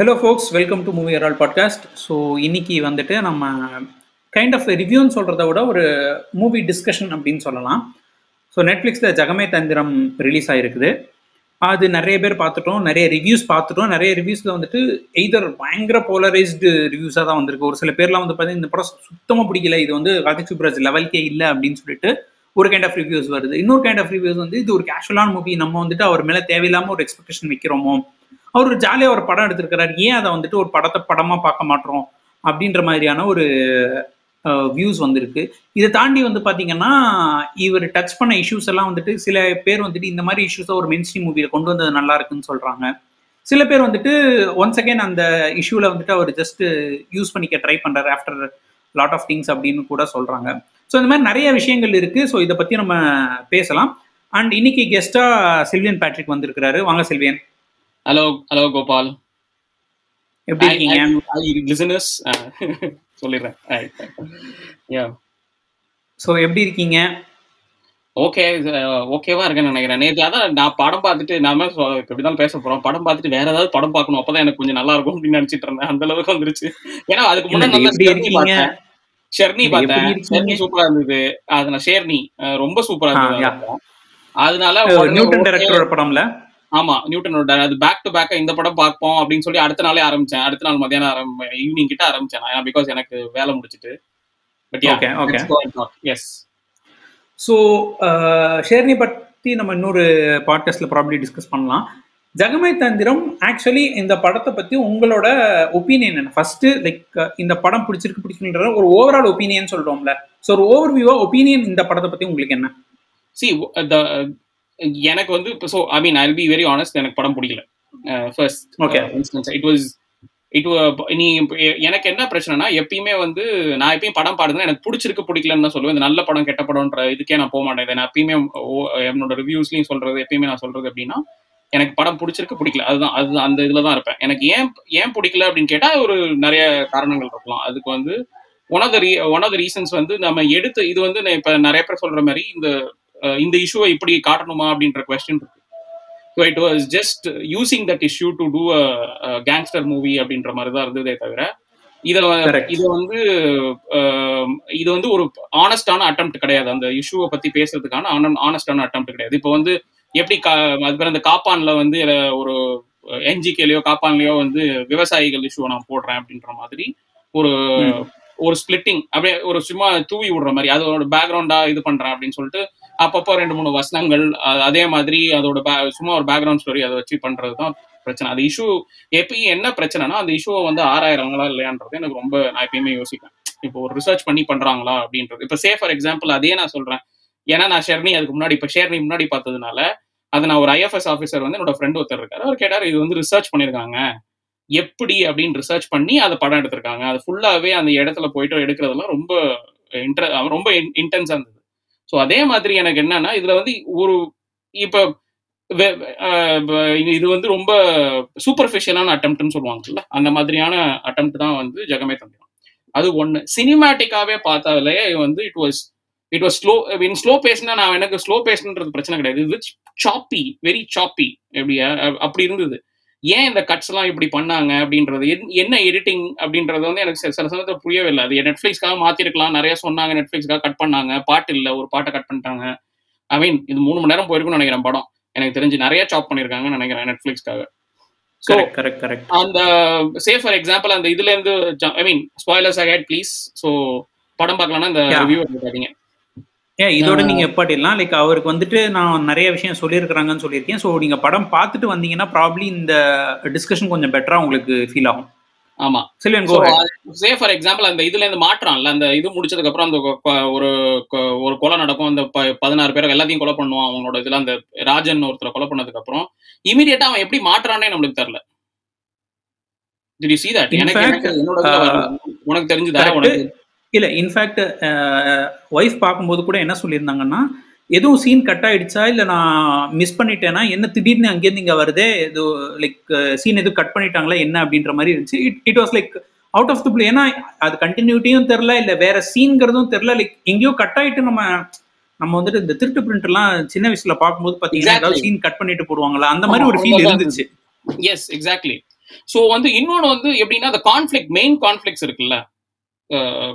Hello folks welcome to movie herald podcast so இன்னைக்கு வந்துட்டு நம்ம கைண்ட் ஆஃப் ரிவ்யூன்னு சொல்கிறத விட ஒரு மூவி டிஸ்கஷன் அப்படின்னு சொல்லலாம். ஸோ நெட்ஃப்ளிக்ஸில் ஜகமே தந்திரம் ரிலீஸ் ஆகிருக்குது அது நிறைய பேர் பார்த்துட்டோம் நிறைய ரிவ்யூஸ் பார்த்துட்டோம். நிறைய ரிவ்யூஸில் வந்துட்டு எய்தர் பயங்கர போலரைஸ்டு ரிவ்யூஸாக தான் வந்திருக்கு. ஒரு சில பேர்லாம் வந்து பார்த்தீங்கன்னா இந்த படம் சுத்தமாக பிடிக்கல இது வந்து கார்த்திக் சுப்ராஜ் லெவல்கே இல்லை அப்படின்னு சொல்லிட்டு ஒரு கைண்ட் ஆஃப் ரிவ்யூஸ் வருது. இன்னொரு கைண்ட் ஆஃப் ரிவ்யூஸ் வந்து இது ஒரு கேஷுவலான மூவி நம்ம வந்துட்டு அவர் மேலே தேவையில்லாமல் ஒரு எக்ஸ்பெக்டேஷன் வைக்கிறோமோ அவர் ஜாலியாக ஒரு படம் எடுத்திருக்கிறார். ஏன் அதை வந்துட்டு ஒரு படத்தை படமாக பார்க்க மாட்டோம்? அப்படின்ற மாதிரியான ஒரு வியூஸ் வந்திருக்கு. இதை தாண்டி வந்து பார்த்தீங்கன்னா இவர் டச் பண்ண இஷ்யூஸ் எல்லாம் வந்துட்டு சில பேர் வந்துட்டு இந்த மாதிரி இஷ்யூஸை ஒரு மென்ஸ்ட்ரீம் மூவியில் கொண்டு வந்தது நல்லா இருக்குன்னு சொல்கிறாங்க சில பேர் வந்துட்டு ஒன்ஸ் அகேன் அந்த இஷ்யூவில் வந்துட்டு அவர் ஜஸ்ட் யூஸ் பண்ணிக்க ட்ரை பண்ணுறாரு ஆஃப்டர் லாட் ஆஃப் திங்ஸ் அப்படின்னு கூட சொல்கிறாங்க ஸோ இந்த மாதிரி நிறைய விஷயங்கள் இருக்குது ஸோ இதை பற்றி நம்ம பேசலாம். அண்ட் இன்னைக்கு கெஸ்ட்டாக சில்வியன் பேட்ரிக் வந்திருக்கிறாரு. வாங்க சில்வியன். ஹலோ ஹலோ கோபால் எப்படி இருக்கீங்க? லிசனர்ஸ் சொல்லிடுறேன். யா ஸோ எப்படி இருக்கீங்க? ஓகே ஓகேவா இருக்கேன்னு நினைக்கிறேன். நேற்று அதான் நான் படம் பார்த்துட்டு நாம இப்படிதான் பேச போறோம். படம் பார்த்துட்டு வேற ஏதாவது படம் பார்க்கணும். அப்பதான் எனக்கு கொஞ்சம் நல்லா இருக்கும் அப்படின்னு நினைச்சிட்டு இருந்தேன். அந்த அளவுக்கு வந்துருச்சு. ஏன்னா அதுக்கு முன்னாடி ஷெர்னி பார்த்தேன்? ஷெர்னி சூப்பரா இருந்தது. அது நான் ஷேர்னி ரொம்ப சூப்பரா இருந்தது. அதனால நியூட்டன். டைரக்டரோட படம்ல? ஆமா நியூட்டனோட அது பேக் டு பேக் இந்த படம் பார்ப்போம் அப்படின்னு சொல்லி அடுத்த நாளே ஆரம்பிச்சேன். அடுத்த நாள் மத்தியானம் ஆரம்பி ஈவினிங் கிட்ட ஆரம்பிச்சேன் நான். பிகாஸ் எனக்கு வேலை முடிச்சிட்டு. But Okay, okay. Yes so Sherni பற்றி நம்ம இன்னொரு பாட்காஸ்ட்ல ப்ராப்ளி டிஸ்கஸ் பண்ணலாம். ஜெகமே தந்திரம் ஆக்சுவலி இந்த படத்தை பற்றி உங்களோட ஒப்பீனியன் என்ன? ஃபர்ஸ்ட் லைக் இந்த படம் பிடிச்சிருக்கு பிடிக்கணுன்ற ஒரு ஓவரால் ஒப்பீனியன் சொல்றோம்ல. ஸோ ஒரு ஓவர் வியூவா ஒப்பீனியன் இந்த படத்தை பத்தி உங்களுக்கு என்ன? சி எனக்கு வந்து so I mean I be very honest எனக்கு படம் பிடிக்கல. First Okay. Instance it was it நீ இப்ப எனக்கு என்ன பிரச்சனைனா எப்பயுமே வந்து நான் எப்பயும் படம் பாடுறதுனா எனக்கு பிடிச்சிருக்கு பிடிக்கலன்னு தான் சொல்லுவேன். இந்த நல்ல படம் கெட்ட படம்ன்ற இதுக்கே நான் போக மாட்டேன். நான் எப்பயுமே என்னோட ரிவ்யூஸ்லயும் சொல்றது எப்பயுமே நான் சொல்றது எப்படின்னா எனக்கு படம் பிடிச்சிருக்கு பிடிக்கல. அதுதான் அது அந்த இதுல தான் இருப்பேன். எனக்கு ஏன் ஏன் பிடிக்கல அப்படின்னு கேட்டா ஒரு நிறைய காரணங்கள் இருக்கலாம். அதுக்கு வந்து one of the re one of the reasons வந்து நம்ம எடுத்து இது வந்து நான் இப்ப நிறைய பேர் சொல்ற மாதிரி இந்த இந்த இஷ்யூவை இப்படி காட்டணுமா அப்படின்ற கொஸ்டின் இருக்கு so it was just using that issue to do a gangster movie அப்படின்ற மாதிரி தான் இருந்ததே தவிர இதை. இது வந்து அஹ், இது வந்து ஒரு ஆனஸ்டான அட்டம்ப்ட் கிடையாது அந்த இஷ்யூவை பத்தி பேசுறதுக்கான ஆனஸ்டான அட்டம்ப்ட் கிடையாது இப்போ வந்து எப்படி அது பேர் அந்த காப்பான்ல வந்து ஒரு என்ஜிகேலையோ காப்பான்லயோ வந்து விவசாயிகள் இஷ்யூவை நான் போடுறேன் அப்படின்ற மாதிரி ஒரு. ஒரு ஸ்பிளிட்டிங் அப்படியே ஒரு சும்மா தூவி விடுற மாதிரி அதோட பேக்ரவுண்டா இது பண்றேன் அப்படின்னு சொல்லிட்டு அப்பப்போ ரெண்டு மூணு வசனங்கள் அதே மாதிரி அதோட சும்மா ஒரு பேக்ரவுண்ட் ஸ்டோரி அதை வச்சு பண்றது தான் பிரச்சனை. அது இஷ்யூ எப்பயும் என்ன பிரச்சனைனா அந்த இஷ்யூவை வந்து ஆராயிரங்களா இல்லையான்றது எனக்கு ரொம்ப நான் எப்பயுமே யோசிப்பேன். இப்போ ஒரு ரிசர்ச் பண்ணி பண்றாங்களா அப்படின்றது. இப்போ சே ஃபார் எக்ஸாம்பிள் அதே நான் சொல்றேன். ஏன்னா நான் ஷெர்னி அதுக்கு முன்னாடி இப்போ ஷெர்னி முன்னாடி பார்த்ததுனால அது நான் ஒரு ஐஎஃப்எஸ் ஆஃபீஸர் வந்து என்னோட ஃப்ரெண்ட் ஒருத்தர் இருக்காரு. அவர் கேட்டார் இது வந்து ரிசர்ச் பண்ணியிருக்காங்க எப்படி? அப்படின்னு ரிசர்ச் பண்ணி அதை படம் எடுத்திருக்காங்க. அது ஃபுல்லாகவே அந்த இடத்துல போயிட்டு எடுக்கிறதெல்லாம் ரொம்ப இன்ட்ர ரொம்ப இன்டென்ஸாக இருந்தது. ஸோ அதே மாதிரி எனக்கு என்னன்னா இதுல வந்து ஒரு இப்போ இது- இது வந்து ரொம்ப சூப்பர்ஃபிஷியலான அட்டம்ப்ட்னு சொல்லுவாங்கல்ல அந்த மாதிரியான அட்டம்ப்ட் தான் வந்து ஜெகமே தந்திரம் அது ஒன்று சினிமேட்டிக்காவே பார்த்தாலே வந்து it was it was slow in slow பேஸ்னா நான் எனக்கு ஸ்லோ பேஸ்ன்றது பிரச்சனை கிடையாது. இது சாப்பி வெரி சாப்பி எப்படி அப்படி இருந்தது. ஏன் இந்த கட்ஸ் எல்லாம் இப்படி பண்ணாங்க அப்படின்றது? என்- என்ன எடிட்டிங் அப்படின்றது வந்து எனக்கு சில சமயத்தில் புரியவே இல்லை. அது நெட்ஃபிளிக்ஸ்க்காக மாத்திருக்கலாம். நிறைய சொன்னாங்க நெட்ஃபிளிக்ஸ்க்காக கட் பண்ணாங்க. பாட்டு இல்லை ஒரு பாட்டை கட் பண்ணிட்டாங்க. ஐ மீன் இது மூணு மணி நேரம் போயிருக்கும்னு நினைக்கிறேன் படம். எனக்கு தெரிஞ்சு நிறைய சாப் பண்ணிருக்காங்கன்னு நினைக்கிறேன் நெட்ஃபிளிக்ஸ்க்காக ஸோ கரெக்ட் கரெக்ட் அந்த சே ஃபார் எக்ஸாம்பிள் அந்த இதுல இருந்து I mean spoilers ahead please so படம் பார்க்கலாம்னா இந்த. ரிவ்யூ பார்க்காதீங்க ஏன் இதோட நீங்க எப்பாட்டிடலாம் லைக் அவருக்கு வந்துட்டு நான் நிறைய விஷயம் சொல்லியிருக்கிறாங்கன்னு சொல்லியிருக்கேன். ஸோ நீங்க படம் பார்த்துட்டு வந்தீங்கன்னா ப்ராப்ளி இந்த டிஸ்கஷன் கொஞ்சம் பெட்டரா உங்களுக்கு ஃபீல் ஆகும். ஆமா. சில்வியன் கோ சே ஃபார் எக்ஸாம்பிள் அந்த இதுல இருந்து மாற்றான்ல அந்த இது முடிச்சதுக்கு அப்புறம் அந்த ஒரு ஒரு கொலை நடக்கும். அந்த பதினாறு பேரை எல்லாத்தையும் கொலை பண்ணுவான். அவங்களோட இதுல அந்த ராஜன் ஒருத்தரை கொலை பண்ணதுக்கு அப்புறம் இமீடியட்டா அவன் எப்படி மாற்றானே நம்மளுக்கு தெரியல. எனக்கு என்னோட. உனக்கு தெரிஞ்சுதா. உனக்கு இல்ல இன்ஃபேக்ட் ஒய்ஃப் பார்க்கும்போது கூட என்ன சொல்லியிருந்தாங்கன்னா எதுவும் சீன் கட் ஆயிடுச்சா? இல்ல நான் மிஸ் பண்ணிட்டேனா? என்ன திடீர்னு அங்கேருந்து இங்க வருதே? இது லைக் சீன் எதுவும் கட் பண்ணிட்டாங்களா? என்ன? அப்படின்ற மாதிரி இருந்துச்சு. It it was like out of the play ஏன்னா அது கண்டினியூட்டியும் தெரில இல்ல வேற சீன்ங்கிறதும் தெரில லைக் எங்கேயோ கட் ஆயிட்டு நம்ம நம்ம வந்துட்டு இந்த திருட்டு பிரிண்ட் எல்லாம் சின்ன வயசுல பார்க்கும்போது பாத்தீங்கன்னா. ஏதாவது சீன் கட் பண்ணிட்டு போடுவாங்களா? அந்த மாதிரி ஒரு ஃபீல் இருந்துச்சு. எஸ் எக்ஸாக்ட்லி ஸோ வந்து இன்னொன்று வந்து எப்படின்னா அந்த கான்ஃபிளிக் மெயின் கான்ஃபிளிக்ஸ் இருக்குல்ல?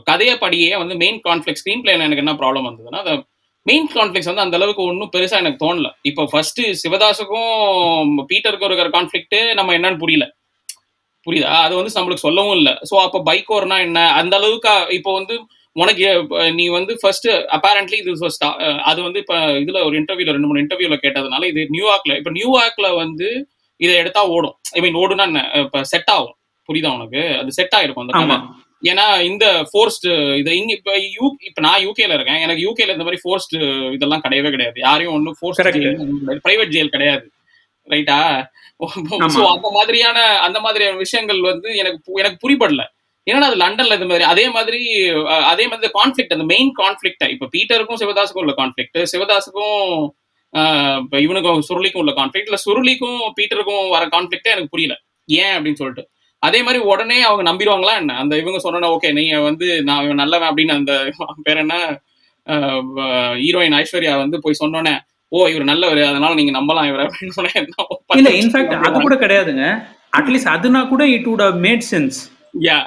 கதையை படியே வந்து மெயின் கான்ஃபிளிக் ஸ்க்ரீன் பிளேல எனக்கு என்ன ப்ராப்ளம் வந்ததுன்னா அந்த மெயின் கான்ஃபிளிக்ஸ் வந்து அந்த அளவுக்கு ஒன்றும் பெருசா எனக்கு தோணல. இப்போ ஃபர்ஸ்ட் சிவதாஸுக்கும் பீட்டருக்கும் இருக்கிற கான்ஃபிளிக்ட் நம்ம என்னன்னு புரியல. புரியுதா? அது வந்து நம்மளுக்கு சொல்லவும் இல்லை. ஸோ அப்போ பைக்கோர்னா என்ன? அந்த அளவுக்கு இப்போ வந்து உனக்கு நீ வந்து ஃபர்ஸ்ட் அப்பேரண்ட்லி இது அது வந்து இப்போ இதுல ஒரு இன்டர்வியூல ரெண்டு மூணு இன்டர்வியூல கேட்டதுனால இது நியூயார்க்ல இப்போ நியூயார்க்ல வந்து இதை எடுத்தா ஓடும். ஐ மீன் ஓடுனா என்ன? இப்போ செட் ஆகும். புரியுதா உனக்கு? அது செட் ஆயிருக்கும் அந்த ஏன்னா இந்த ஃபோர்ஸ்டு இது இங்க இப்ப யூ இப்ப நான் யூகேல இருக்கேன். எனக்கு யூகேல இந்த மாதிரி ஃபோர்ஸ்டு இதெல்லாம் கிடையவே கிடையாது. யாரையும் ஒன்றும் ஃபோர்ஸ். பிரைவேட் ஜெயில் கிடையாது. ரைட்டா அந்த மாதிரியான அந்த மாதிரியான விஷயங்கள் வந்து எனக்கு எனக்கு புரிபடல. ஏன்னா அது லண்டன்ல இந்த மாதிரி அதே மாதிரி அதே மாதிரி கான்ஃபிளிக்ட் அந்த மெயின் கான்ஃபிளிக்ட் இப்ப பீட்டருக்கும் சிவதாஸுக்கும் உள்ள கான்ஃபிளிக்ட் இப்ப இவனுக்கும் சுருளிக்கும் உள்ள கான்ஃபிளிக்ட் இல்ல சுருளிக்கும் பீட்டருக்கும் வர கான்ஃபிளிக்டே எனக்கு புரியல. ஏன் அப்படின்னு சொல்லிட்டு. அதே மாதிரி உடனே அவங்க நம்பிடுவாங்களா என்ன? அந்த இவங்க சொன்னா ஓகே நீங்க வந்து நான் நல்லவன் அப்படின்னு அந்த பேர் என்ன? ஹீரோயின் ஐஸ்வர்யா வந்து போய் சொன்னோன்னே ஓ இவர் நல்லவர் அதனால நீங்க நம்பலாம் இவர் அப்படின்னு இல்ல இன்ஃபேக்ட் அது கூட கிடையாதுங்க. அட்லீஸ்ட் அதுனா கூட it have made sense yeah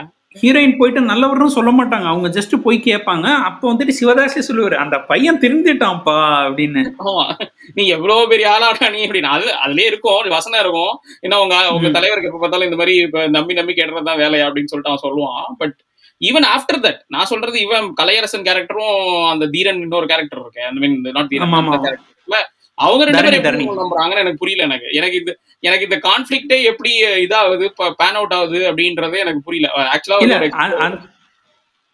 heroine போயிட்டு நல்லவர்னு சொல்ல மாட்டாங்க. அவங்க ஜஸ்ட் போய் கேட்பாங்க. அப்போ வந்துட்டு சிவதாசே சொல்லுவாரு அந்த பையன் திருந்திட்டான்ப்பா அப்படின்னு. நீ எவ்வளவு பெரிய ஆளாடா நீ அப்படின்னு. அது அதுலயே இருக்கும். வசனம் இருக்கும். என்ன உங்க உங்க. தலைவருக்கு எப்ப பார்த்தாலும் இந்த மாதிரி நம்பி நம்பி கேட்டுறதுதான் வேலையா அப்படின்னு சொல்லிட்டு அவன் சொல்லுவான். பட் ஈவன் ஆஃப்டர் தட் நான் சொல்றது இவன் கலையரசன் கேரக்டரும் அந்த தீரன் இன்னொரு கேரக்டர் இருக்கு. ஐ மீன் நாட் தீரன் கேரக்டர்ல அவங்க ரெண்டு பேரும் நம்புறாங்கன்னு எனக்கு புரியல எனக்கு. எனக்கு இந்த எனக்கு இந்த கான்ஃபிளிக்டே எப்படி இதாகுது பேன் அவுட் ஆகுது அப்படின்றதே எனக்கு புரியல. ஆக்சுவலா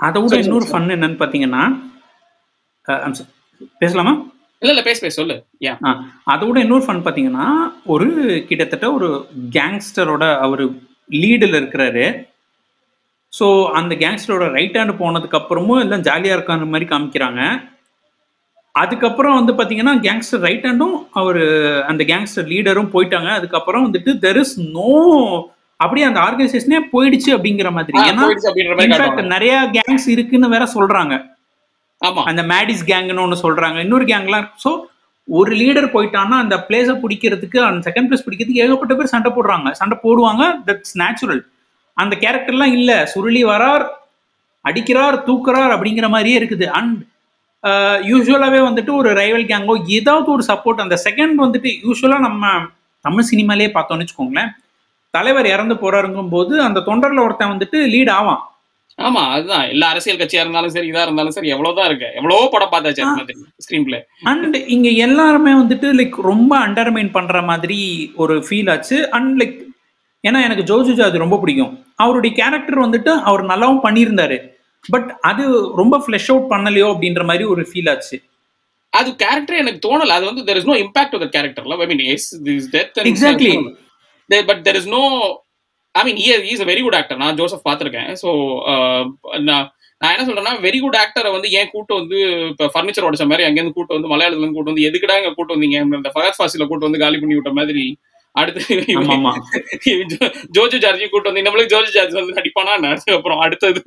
அதை விட இன்னொரு. ஃபன் என்னன்னு பாத்தீங்கன்னா. பேசலாமா? இல்ல இல்ல பேச பேச சொல்லு. அதை விட இன்னொரு ஃபன் பார்த்தீங்கன்னா ஒரு கிட்டத்தட்ட ஒரு கேங்ஸ்டரோட அவர் லீடில் இருக்கிறாரு. ஸோ அந்த கேங்ஸ்டரோட ரைட் ஹேண்ட் போனதுக்கு அப்புறமும் எல்லாம் ஜாலியாக இருக்கான மாதிரி காமிக்கிறாங்க. அதுக்கப்புறம் வந்து பார்த்தீங்கன்னா கேங்ஸ்டர் ரைட் ஹேண்டும் அவர் அந்த கேங்ஸ்டர் லீடரும் போயிட்டாங்க. அதுக்கப்புறம் வந்துட்டு தெர் இஸ் நோ அப்படியே அந்த ஆர்கனைசேஷனே போயிடுச்சு அப்படிங்கிற மாதிரி. ஏன்னா. நிறைய கேங்ஸ் இருக்குன்னு வேற சொல்றாங்க. ஆமா. அந்த மேடிஸ் கேங்னு ஒன்று சொல்றாங்க. இன்னொரு கேங்லாம் ஸோ ஒரு லீடர் போயிட்டான்னா அந்த பிளேஸை பிடிக்கிறதுக்கு அந்த செகண்ட் பிளேஸ் பிடிக்கிறதுக்கு ஏகப்பட்ட பேர் சண்டை போடுறாங்க. சண்டை போடுவாங்க. தட்ஸ் நேச்சுரல் அந்த கேரக்டர்லாம் இல்லை. சுருளி வரார் அடிக்கிறார் தூக்குறார் அப்படிங்கிற மாதிரியே இருக்குது. அண்ட் யூஸ்வலாகவே வந்துட்டு ஒரு ரைவல் கேங்கோ ஏதாவது ஒரு சப்போர்ட் அந்த செகண்ட் வந்துட்டு யூஸ்வலாக நம்ம தமிழ் சினிமாலே பார்த்தோம்னு வச்சுக்கோங்களேன். தலைவர் இறந்து போறாருங்கும் போது அந்த தொண்டர்ல ஒருத்தன் வந்துட்டு லீட் ஆவான். ஆமா அதுதான். எல்லா அரசியல் கட்சியா இருந்தாலும் சரி இதா இருந்தாலும் சரி எவ்வளவுதான் இருக்கு. எவ்வளவோ படம் பார்த்தாச்சு ஸ்கிரீன் பிளே அண்ட் இங்க எல்லாருமே வந்துட்டு லைக் ரொம்ப அண்டர்மைன் பண்ற மாதிரி ஒரு ஃபீல் ஆச்சு. அண்ட் லைக் ஏன்னா எனக்கு ஜோஜுஜா அது ரொம்ப பிடிக்கும். அவருடைய கேரக்டர் வந்துட்டு அவர் நல்லாவும் பண்ணியிருந்தாரு. பட் அது ரொம்ப ஃப்ளெஷ் அவுட் பண்ணலையோ அப்படின்ற மாதிரி ஒரு ஃபீல் ஆச்சு. அது கேரக்டர் எனக்கு தோணல. அது வந்து there is no impact of the கேரக்டர்ல I mean yes this death Exactly. But there is no I mean is a very good actor நான் ஜோசப் பார்த்திருக்கேன். ஸோ நான் நான் என்ன சொல்றேன்னா வெரி குட் ஆக்டரை வந்து ஏன் கூட்டு வந்து இப்போ ஃபர்னிச்சர் உடைச்ச மாதிரி அங்கேருந்து கூட்டு வந்து மலையாளத்துல கூட்டு வந்து எதுக்குடா இங்க கூட்டு வந்தீங்க? இந்த ஃபகத் ஃபாசில கூட்டு வந்து காலி பண்ணி விட்ட மாதிரி அடுத்து ஜோஜு ஜார்ஜி கூட்டு வந்து நம்மளுக்கு ஜோஜு ஜார்ஜ் வந்து நடிப்பானா? அப்புறம் அடுத்தது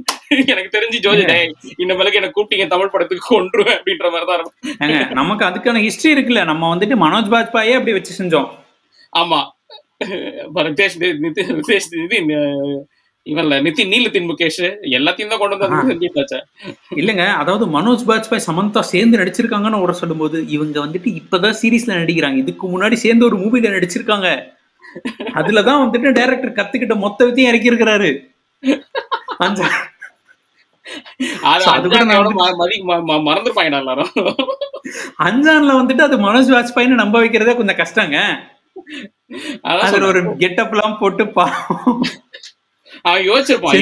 எனக்கு தெரிஞ்சு ஜோஜு டேய் இந்த மேலுக்கு எனக்கு கூப்பிட்டீங்க தமிழ் படத்துக்கு கொன்றுவேன் அப்படின்ற மாதிரி தான் இருக்கும். நமக்கு அதுக்கான ஹிஸ்டரி இருக்குல்ல. நம்ம வந்துட்டு மனோஜ் பாஜ்பாயே அப்படி வச்சு செஞ்சோம். ஆமா. ரிதேஷ் இது இவன்ல நிதின் நீலத்தின் முகேஷ் எல்லாத்தையும் தான் கொண்டு வந்து இல்லைங்க அதாவது மனோஜ் பாஜ்பாய் சமந்தா சேர்ந்து நடிச்சிருக்காங்கன்னு ஒரு சொல்லும்போது இவங்க வந்துட்டு இப்பதான் சீரீஸ்ல நடிக்கிறாங்க. இதுக்கு முன்னாடி சேர்ந்து ஒரு மூவில நடிச்சிருக்காங்க. அதுலதான் வந்துட்டு டைரக்டர் கத்துக்கிட்ட மொத்த வித்தையும் இறக்கி இருக்கிறாரு அது So, அது கூட அஞ்சான் நான் எவ்வளவு ம- மதி ம- ம- மறந்துருப்பாங்கடா எல்லாரும். அஞ்சான்ல வந்துட்டு அது மனோஜ் வாஜ்பாய்னு நம்ப வைக்கிறதே கொஞ்சம் கஷ்டங்க. ஒரு கெட்டப் எல்லாம் போட்டு பா அவன் யோசிச்சிருப்பான்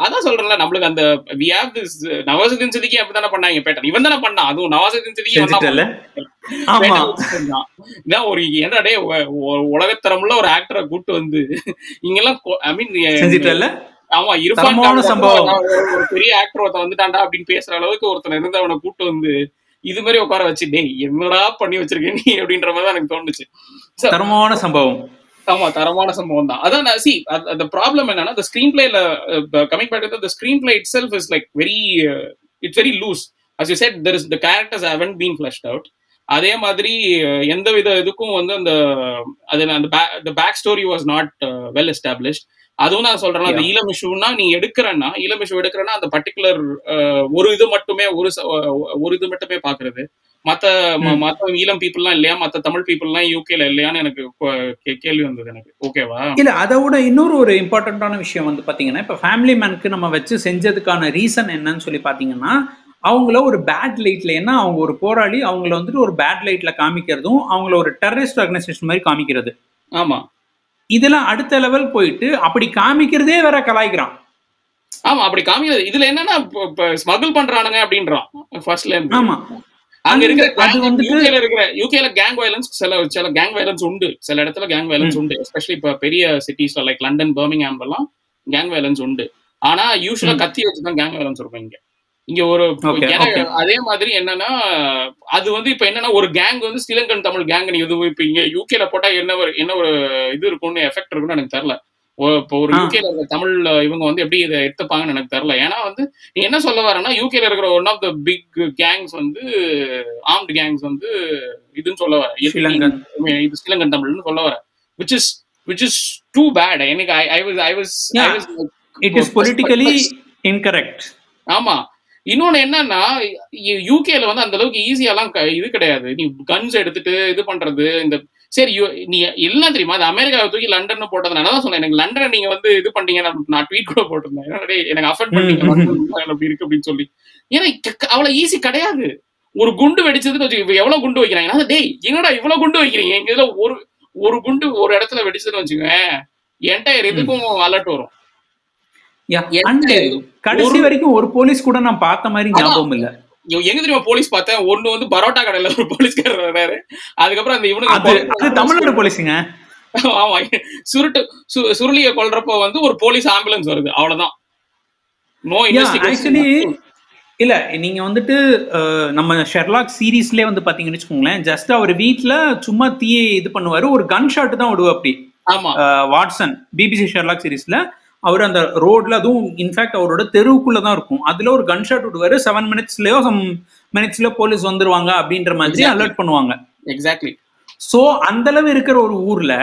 அதான் சொல்றேன்ல நம்மளுக்கு அந்த வி ஹேவ் திஸ் நவாசுதீன் சிதிக்கு அப்படித்தானே பண்ணாங்க பேட்டன் இவன் தானே பண்ணான் அதுவும் நவாசுதீன் சிதிக்கு ஒரு என்னடா ஒ- உலகத்தரமுள்ள ஒரு ஆக்டரை கூட்டு வந்து இங்கெல்லாம் ஐ மீன் ஆமா இருப்பான் சம்பவம். ஒரு- பெரிய ஆக்டர் ஒருத்தன் வந்துட்டான்டா அப்படின்னு பேசுற அளவுக்கு ஒருத்தன் இருந்து அவனை கூட்டு வந்து இது மாதிரி உட்கார வச்சு டேய் என்னடா பண்ணி வச்சிருக்க நீ? அப்படின்ற மாதிரி தான் எனக்கு தோணுச்சு. தரமான சம்பவம். ஆமா தரமான சம்பவம் தான் அதான் சி அந்த ப்ராப்ளம் என்னன்னா the ஸ்கிரீன் பிளேல coming back the screenplay itself is like very it's very loose as you said there is the characters haven't been fleshed out. அதே மாதிரி எந்த வித இதுக்கும் வந்து அந்த அது அந்த back story was not well established அதுவும் நான் சொல்றேன் அந்த ஈழம் இஷ்யூனா நீ எடுக்கிறன்னா ஈழம் இஷ்யூ எடுக்கிறன்னா அந்த பர்டிகுலர் ஒரு இது மட்டுமே ஒரு ஒரு இது மட்டுமே பாக்குறது மத்த. மத்த ஈழம் பீப்புள்லாம் இல்லையா? மத்த தமிழ் பீப்புள்லாம் யூகேல இல்லையான்னு எனக்கு கேள்வி வந்தது எனக்கு. ஓகேவா இல்ல அதை விட இன்னொரு ஒரு இம்பார்ட்டண்ட்டான விஷயம் வந்து பாத்தீங்கன்னா இப்ப ஃபேமிலி மேனுக்கு நம்ம வச்சு செஞ்சதுக்கான ரீசன் என்னன்னு சொல்லி பாத்தீங்கன்னா அவங்கள ஒரு பேட் லைட்ல ஏன்னா அவங்க ஒரு போராளி அவங்கள வந்துட்டு ஒரு பேட் லைட்ல காமிக்கிறதும் அவங்கள ஒரு டெரரிஸ்ட் ஆர்கனைசேஷன் மாதிரி காமிக்கிறது. ஆமா. இதெல்லாம் அடுத்த லெவல் போயிட்டு அப்படி காமிக்கிறதே வேற கலாய்க்கிறான். ஆமா அப்படி காமிக்கிறது. இதுல என்னன்னா ஸ்மகிள் பண்றானுங்க அப்படின்றான். ஃபர்ஸ்ட்ல ஆமா. அங்க இருக்கிற அது வந்துட்டு- யூகேல இருக்கிற யூகேல கேங் வயலன்ஸ் சில சில கேங் வயலன்ஸ் உண்டு. சில இடத்துல கேங் வயலன்ஸ் உண்டு. எஸ்பெஷலி இப்ப பெரிய சிட்டிஸ்ல லைக் லண்டன் பர்மிங்ஹாம் எல்லாம் கேங் வயலன்ஸ் உண்டு. ஆனா யூஸ்வலா. கத்தி வச்சு தான் கேங் வயலன்ஸ் இருக்கும் இங்க. இங்க ஒரு. அதே மாதிரி என்னன்னா அது வந்து இப்ப என்னன்னா ஒரு கேங் வந்து ஸ்ரீலங்கன் தமிழ் கேங் நீ இது இப்ப இங்க யூகேல போட்டா என்ன ஒரு என்ன ஒரு இது இருக்கும்னு எஃபெக்ட் இருக்கும்னு எனக்கு தெரியல. இப்போ ஒரு. யூகேல இருக்கிற தமிழ் இவங்க வந்து எப்படி இதை எடுத்துப்பாங்கன்னு எனக்கு தெரியல. ஏன்னா வந்து நீ என்ன சொல்ல வரேன்னா யூகேல இருக்கிற one of the big gangs வந்து ஆர்ம்டு கேங்ஸ் வந்து இதுன்னு சொல்ல வர. இது ஸ்ரீலங்கன் தமிழ்னு சொல்ல வர which is which is too bad எனக்கு I was I was. It is politically incorrect ஆமா. இன்னொன்னு என்னன்னா யூகேல வந்து அந்த அளவுக்கு ஈஸியாலாம் க- இது கிடையாது. நீ கன்ஸ் எடுத்துட்டு இது பண்றது இந்த சரி நீ எல்லாம் தெரியுமா? அது அமெரிக்காவை தூக்கி லண்டன் போட்டதுனால தான் சொன்னேன். எனக்கு லண்டனை நீங்க வந்து இது பண்ணீங்க நான் ட்வீட் கூட போட்டிருந்தேன். எனக்கு அஃபெண்ட் பண்ணீங்க அப்படி இருக்கு அப்படின்னு சொல்லி. ஏன்னா அவ்வளவு ஈஸி கிடையாது. ஒரு குண்டு வெடிச்சதுன்னு வச்சுக்க இப்ப எவ்வளவு குண்டு வைக்கிறாங்க? டேய் என்னடா இவ்வளவு குண்டு வைக்கிறீங்க? எங்க இதுல ஒரு ஒரு குண்டு ஒரு இடத்துல வெடிச்சதுன்னு வச்சுக்கோங்க என்டையர் இதுக்கும் அலர்ட் வரும். கடைசி வரைக்கும் ஒரு போலீஸ் கூட நான் பார்த்த மாதிரி ஞாபகம் இல்ல. எங்க தெரியுமா போலீஸ் பார்த்தேன் ஒண்ணு வந்து பரோட்டா கடையில ஒரு போலீஸ்காரர் வர்றாரு அதுக்கப்புறம் அந்த இவனுக்கு தமிழ்நாடு போலீஸுங்க. ஆமா. சுருட்டு சுருளிய கொல்றப்போ வந்து ஒரு போலீஸ் ஆம்புலன்ஸ் வருது. அவ்வளவுதான். நோ ஆக்சுவலி இல்ல நீங்க வந்துட்டு நம்ம ஷெர்லாக் சீரீஸ்லயே வந்து பாத்தீங்கன்னு வச்சுக்கோங்களேன் ஜஸ்ட் அவர் வீட்ல சும்மா தீயை இது பண்ணுவாரு. ஒரு கன் ஷாட் தான் விடுவா அப்படி ஆமா வாட்சன் பிபிசி ஷெர்லாக் சீரீஸ்ல அவர் அந்த ரோட்ல அதுவும் இன்ஃபேக்ட் அவரோட தெருவுக்குள்ள தான் இருக்கும். அதுல ஒரு கன் ஷாட் விடுவாரு செவன் மினிட்ஸ்லயோ சம் மினிட்ஸ்ல போலீஸ் வந்துருவாங்க அப்படின்ற மாதிரி. அலர்ட் பண்ணுவாங்க. எக்ஸாக்ட்லி ஸோ அந்த அளவு இருக்கிற ஒரு ஊர்ல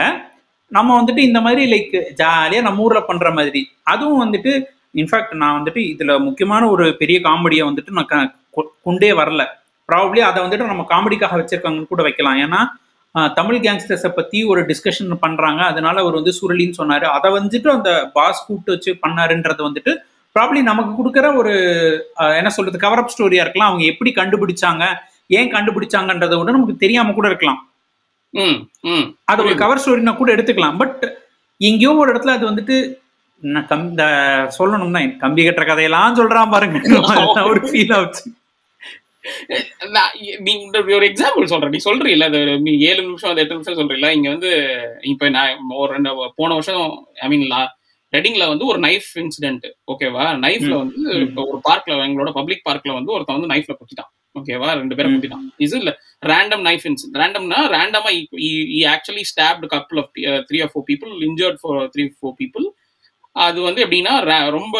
நம்ம வந்துட்டு இந்த மாதிரி லைக் ஜாலியா நம்ம ஊர்ல பண்ற மாதிரி. அதுவும் வந்துட்டு இன்ஃபேக்ட் நான் வந்துட்டு இதுல முக்கியமான ஒரு பெரிய காமெடியை வந்துட்டு நான் கொண்டே வரல. ப்ராபப்ளி அதை வந்துட்டு நம்ம காமெடிக்காக வச்சிருக்காங்கன்னு கூட வைக்கலாம். ஏன்னா தமிழ் கேங்ஸ்டர்ஸை பத்தி ஒரு டிஸ்கஷன் பண்றாங்க. அதனால அவர் வந்து சுருளின்னு சொன்னாரு. அதை வந்துட்டு அந்த பாஸ் கூப்பிட்டு வச்சு பண்ணாருன்றது வந்துட்டு ப்ராப்ளி நமக்கு கொடுக்குற ஒரு என்ன சொல்றது கவர் அப் ஸ்டோரியா இருக்கலாம். அவங்க எப்படி கண்டுபிடிச்சாங்க ஏன் கண்டுபிடிச்சாங்கன்றதை விட நமக்கு தெரியாம கூட இருக்கலாம். அது ஒரு கவர் ஸ்டோரினா கூட எடுத்துக்கலாம். பட் எங்கேயோ ஒரு இடத்துல அது வந்துட்டு நான் கம் சொல்லணும்னா கம்பி கட்டுற கதையெல்லாம் சொல்றான் பாருங்க. ஒரு ஃபீல் ஆச்சு நீ ஒரு எக்ஸாம்பிள் சொல்றேன் நீ சொல்றீல்ல அது நீ ஏழு நிமிஷம் அது எட்டு நிமிஷம் சொல்றீல்ல இங்க வந்து இப்ப நான் ஒரு ரெண்டு போன வருஷம் ஐ மீன் ரெட்டிங்ல வந்து ஒரு நைஃப் இன்சிடென்ட் ஓகேவா நைஃப்ல. வந்து. இப்ப ஒரு பார்க்ல எங்களோட பப்ளிக் பார்க்ல வந்து ஒருத்தன் வந்து நைஃப்ல குத்திட்டான் ஓகேவா ரெண்டு பேரும். குத்திட்டான் இது இல்ல ரேண்டம் நைஃப் இன்சிடென்ட் ரேண்டம்னா ரேண்டமா actually stabbed couple of three or four people injured for three four people அது வந்து எப்படின்னா ரொம்ப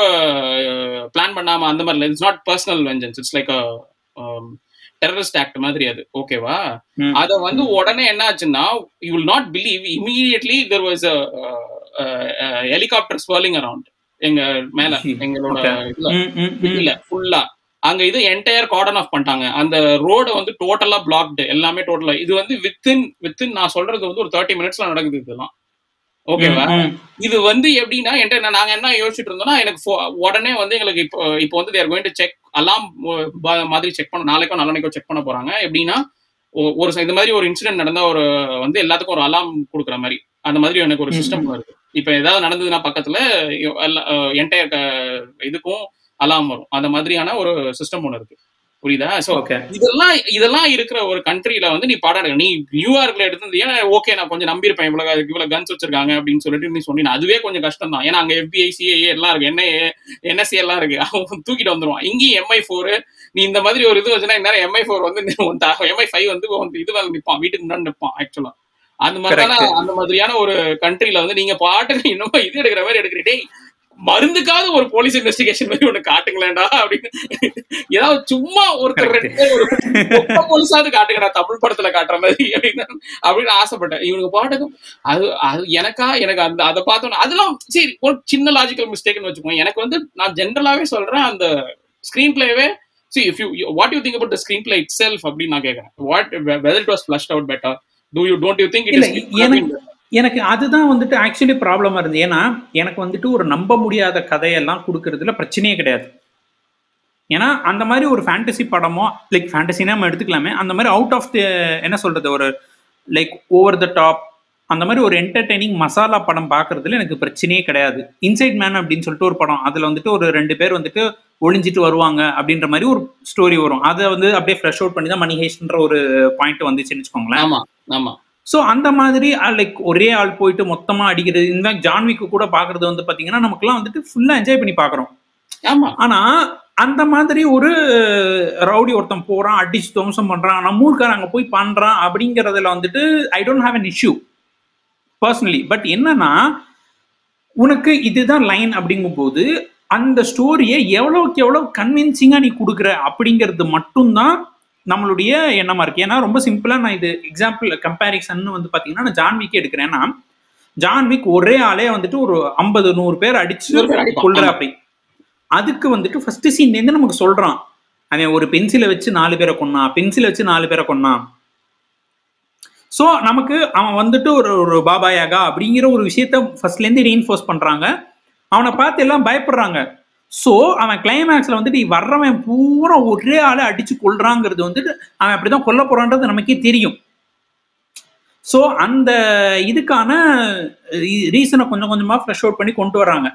பிளான் பண்ணாம அந்த மாதிரி it's not personal vengeance it's like terrorist act மாதிரி அது ஓகேவா. அத வந்து உடனே என்ன ஆச்சுன்னா you will not believe immediately there was helicopter swirling around எங்க மேல. எங்களோட. இதுல. இல்ல ஃபுல்லா அங்க இது என்டையர் கார்டன் ஆஃப் பண்ணிட்டாங்க அந்த ரோட வந்து டோட்டலா பிளாக்டு எல்லாமே டோட்டலா இது வந்து வித்தின் வித்தின் நான் சொல்றது வந்து ஒரு தேர்ட்டி மினிட்ஸ்ல நடக்குது இதெல்லாம் ஓகேவா. இது வந்து எப்படின்னா என்கிட்ட நாங்க என்ன யோசிச்சுட்டு இருந்தோம்னா எனக்கு உடனே வந்து எங்களுக்கு இப்போ இப்போ வந்து they're going to check alarm மாதிரி செக் பண்ண நாளைக்கோ நாளைக்கோ செக் பண்ண போறாங்க. எப்படின்னா ஒரு இந்த மாதிரி ஒரு இன்சிடென்ட் நடந்தா ஒரு வந்து எல்லாத்துக்கும் ஒரு அலாம் கொடுக்குற மாதிரி. அந்த மாதிரி எனக்கு ஒரு சிஸ்டம் இருக்கு இப்போ ஏதாவது நடந்ததுன்னா பக்கத்துல என்டையர் இதுக்கும் அலாம் வரும். அந்த மாதிரியான ஒரு சிஸ்டம் ஒன்று இருக்கு. புரியுதா? ஓகே இதெல்லாம் இதெல்லாம் இருக்கிற ஒரு கண்ட்ரில வந்து நீ படம் நீ நியூயார்க்ல எடுத்திருந்தீங்க ஓகே நான் கொஞ்சம் நம்பியிருப்பேன் இவ்வளவு இவ்வளவு கன்ஸ் வச்சிருக்காங்க அப்படின்னு சொல்லிட்டு நீ சொன்னீங்க அதுவே கொஞ்சம் கஷ்டம் தான் ஏன்னா அங்க FBI சிஐஏ எல்லாம் இருக்கு. என்ஐஏ என்எஸ்சி எல்லாம் இருக்கு. அவன் தூக்கிட்டு வந்துருவான். இங்கேயும் எம்ஐ ஃபோர் நீ இந்த மாதிரி ஒரு இது வச்சுன்னா இந்நேரம் எம்ஐ ஃபோர் வந்து எம்ஐ ஃபைவ் வந்து வந்து இது மேல நிப்பான். வீட்டுக்கு முன்னாடி நிப்பான் ஆக்சுவலா அந்த மாதிரியான. அந்த மாதிரியான ஒரு கண்ட்ரில வந்து நீங்க பாட்டுக்கு இன்னும் இது எடுக்கிற மாதிரி எடுக்கிறீ டேய் மருந்துக்காவது ஒரு போலீஸ் இன்வெஸ்டிகேஷன் மாதிரி ஒண்ணு காட்டுங்களேன்டா அப்படின்னு. ஏதாவது சும்மா ஒருத்தர். ரெண்டு ஒரு போலீஸாவது காட்டுங்கடா தமிழ் படத்துல காட்டுற மாதிரி அப்படின்னு அப்படின்னு ஆசைப்பட்டேன். இவனுக்கு பாட்டுக்கும் அது அது எனக்கா எனக்கு அந்த அதை பார்த்தோம் அதெல்லாம் சரி ஒரு சின்ன லாஜிக்கல் மிஸ்டேக்னு வச்சுக்கோங்க. எனக்கு வந்து நான் ஜென்ரலாவே சொல்றேன் அந்த ஸ்கிரீன் பிளேவே see if you you- what you think about the screenplay itself அப்படின்னு நான் கேக்குறேன். What whether it was flushed out better? Do you don't you think it இல்ல is எனக்கு அதுதான் வந்துட்டு ஆக்சுவலி ப்ராப்ளமா இருந்தது. ஏன்னா எனக்கு வந்துட்டு ஒரு நம்ப முடியாத கதையெல்லாம் கொடுக்கறதுல பிரச்சனையே கிடையாது. ஏன்னா அந்த மாதிரி ஒரு ஃபேண்டசி படமோ லைக் ஃபேண்டசினா நம்ம எடுத்துக்கலாமே அந்த மாதிரி அவுட் ஆஃப் தி என்ன சொல்றது ஒரு லைக் ஓவர் த டாப் அந்த மாதிரி ஒரு என்டர்டெய்னிங் மசாலா படம் பார்க்கறதுல எனக்கு பிரச்சனையே கிடையாது. இன்சைட் மேன் அப்படின்னு சொல்லிட்டு ஒரு படம் அதில் வந்துட்டு ஒரு ரெண்டு பேர் வந்துட்டு ஒளிஞ்சிட்டு வருவாங்க அப்படின்ற மாதிரி ஒரு ஸ்டோரி வரும். அதை வந்து அப்படியே ஃப்ரெஷ் அவுட் பண்ணி தான் மணி ஒரு பாயிண்ட் வந்துச்சுன்னு வச்சுக்கோங்களேன். ஆமா ஆமா. ஸோ அந்த மாதிரி லைக் ஒரே ஆள் போயிட்டு மொத்தமா அடிக்கிறது இன்ஃபேக்ட் ஜான்விக்கு கூட பாக்குறது வந்து பாத்தீங்கன்னா நமக்குலாம் வந்துட்டு ஃபுல்லா என்ஜாய் பண்ணி பாக்குறோம் ஆமா. ஆனா அந்த மாதிரி ஒரு ரவுடி ஒருத்தன் போறான் அடிச்சு துவம்சம் பண்றான் நம்ம ஊருக்காரன் அங்க போய் பண்றான் அப்படிங்கறதுல வந்துட்டு I don't have an issue personally but என்னன்னா உனக்கு இதுதான் லைன் அப்படிங்கும்போது அந்த ஸ்டோரியை எவ்வளவுக்கு எவ்வளவு கன்வின்சிங்கா நீ கொடுக்குற அப்படிங்கிறது மட்டும்தான் நம்மளுடைய எண்ணமா இருக்கு. ஏன்னா ரொம்ப சிம்பிளா நான் இது எக்ஸாம்பிள் கம்பேரிசன் வந்து பாத்தீங்கன்னா நான் ஜான்விக்கு எடுக்கிறேன்னா ஜான்விக் ஒரே ஆளே வந்துட்டு ஒரு ஐம்பது நூறு பேர் அடிச்சு. கொள்ற அப்படி அதுக்கு வந்துட்டு ஃபர்ஸ்ட் சீன்ல இருந்து நமக்கு சொல்றான். அவன் ஒரு பென்சிலை வச்சு நாலு பேரை கொன்னான். பென்சிலை வச்சு நாலு பேரை கொன்னான். ஸோ நமக்கு அவன் வந்துட்டு ஒரு ஒரு பாபா யாகா அப்படிங்கிற ஒரு விஷயத்த ஃபர்ஸ்ட்ல இருந்து ரீஇன்ஃபோர்ஸ் பண்றாங்க. அவனை பார்த்து எல்லாம் பயப்படுறாங்க. ஸோ அவன் கிளைமேக்ஸ்ல வந்துட்டு வர்றவன் பூரா ஒரே ஆளை அடிச்சு கொள்றாங்கிறது வந்துட்டு அவன் அப்படிதான் கொல்ல போறான்றது நமக்கே தெரியும். ஸோ அந்த இதுக்கான ரீசனை கொஞ்சம் கொஞ்சமா ஃப்ரெஷ் அவுட் பண்ணி கொண்டு வர்றாங்க.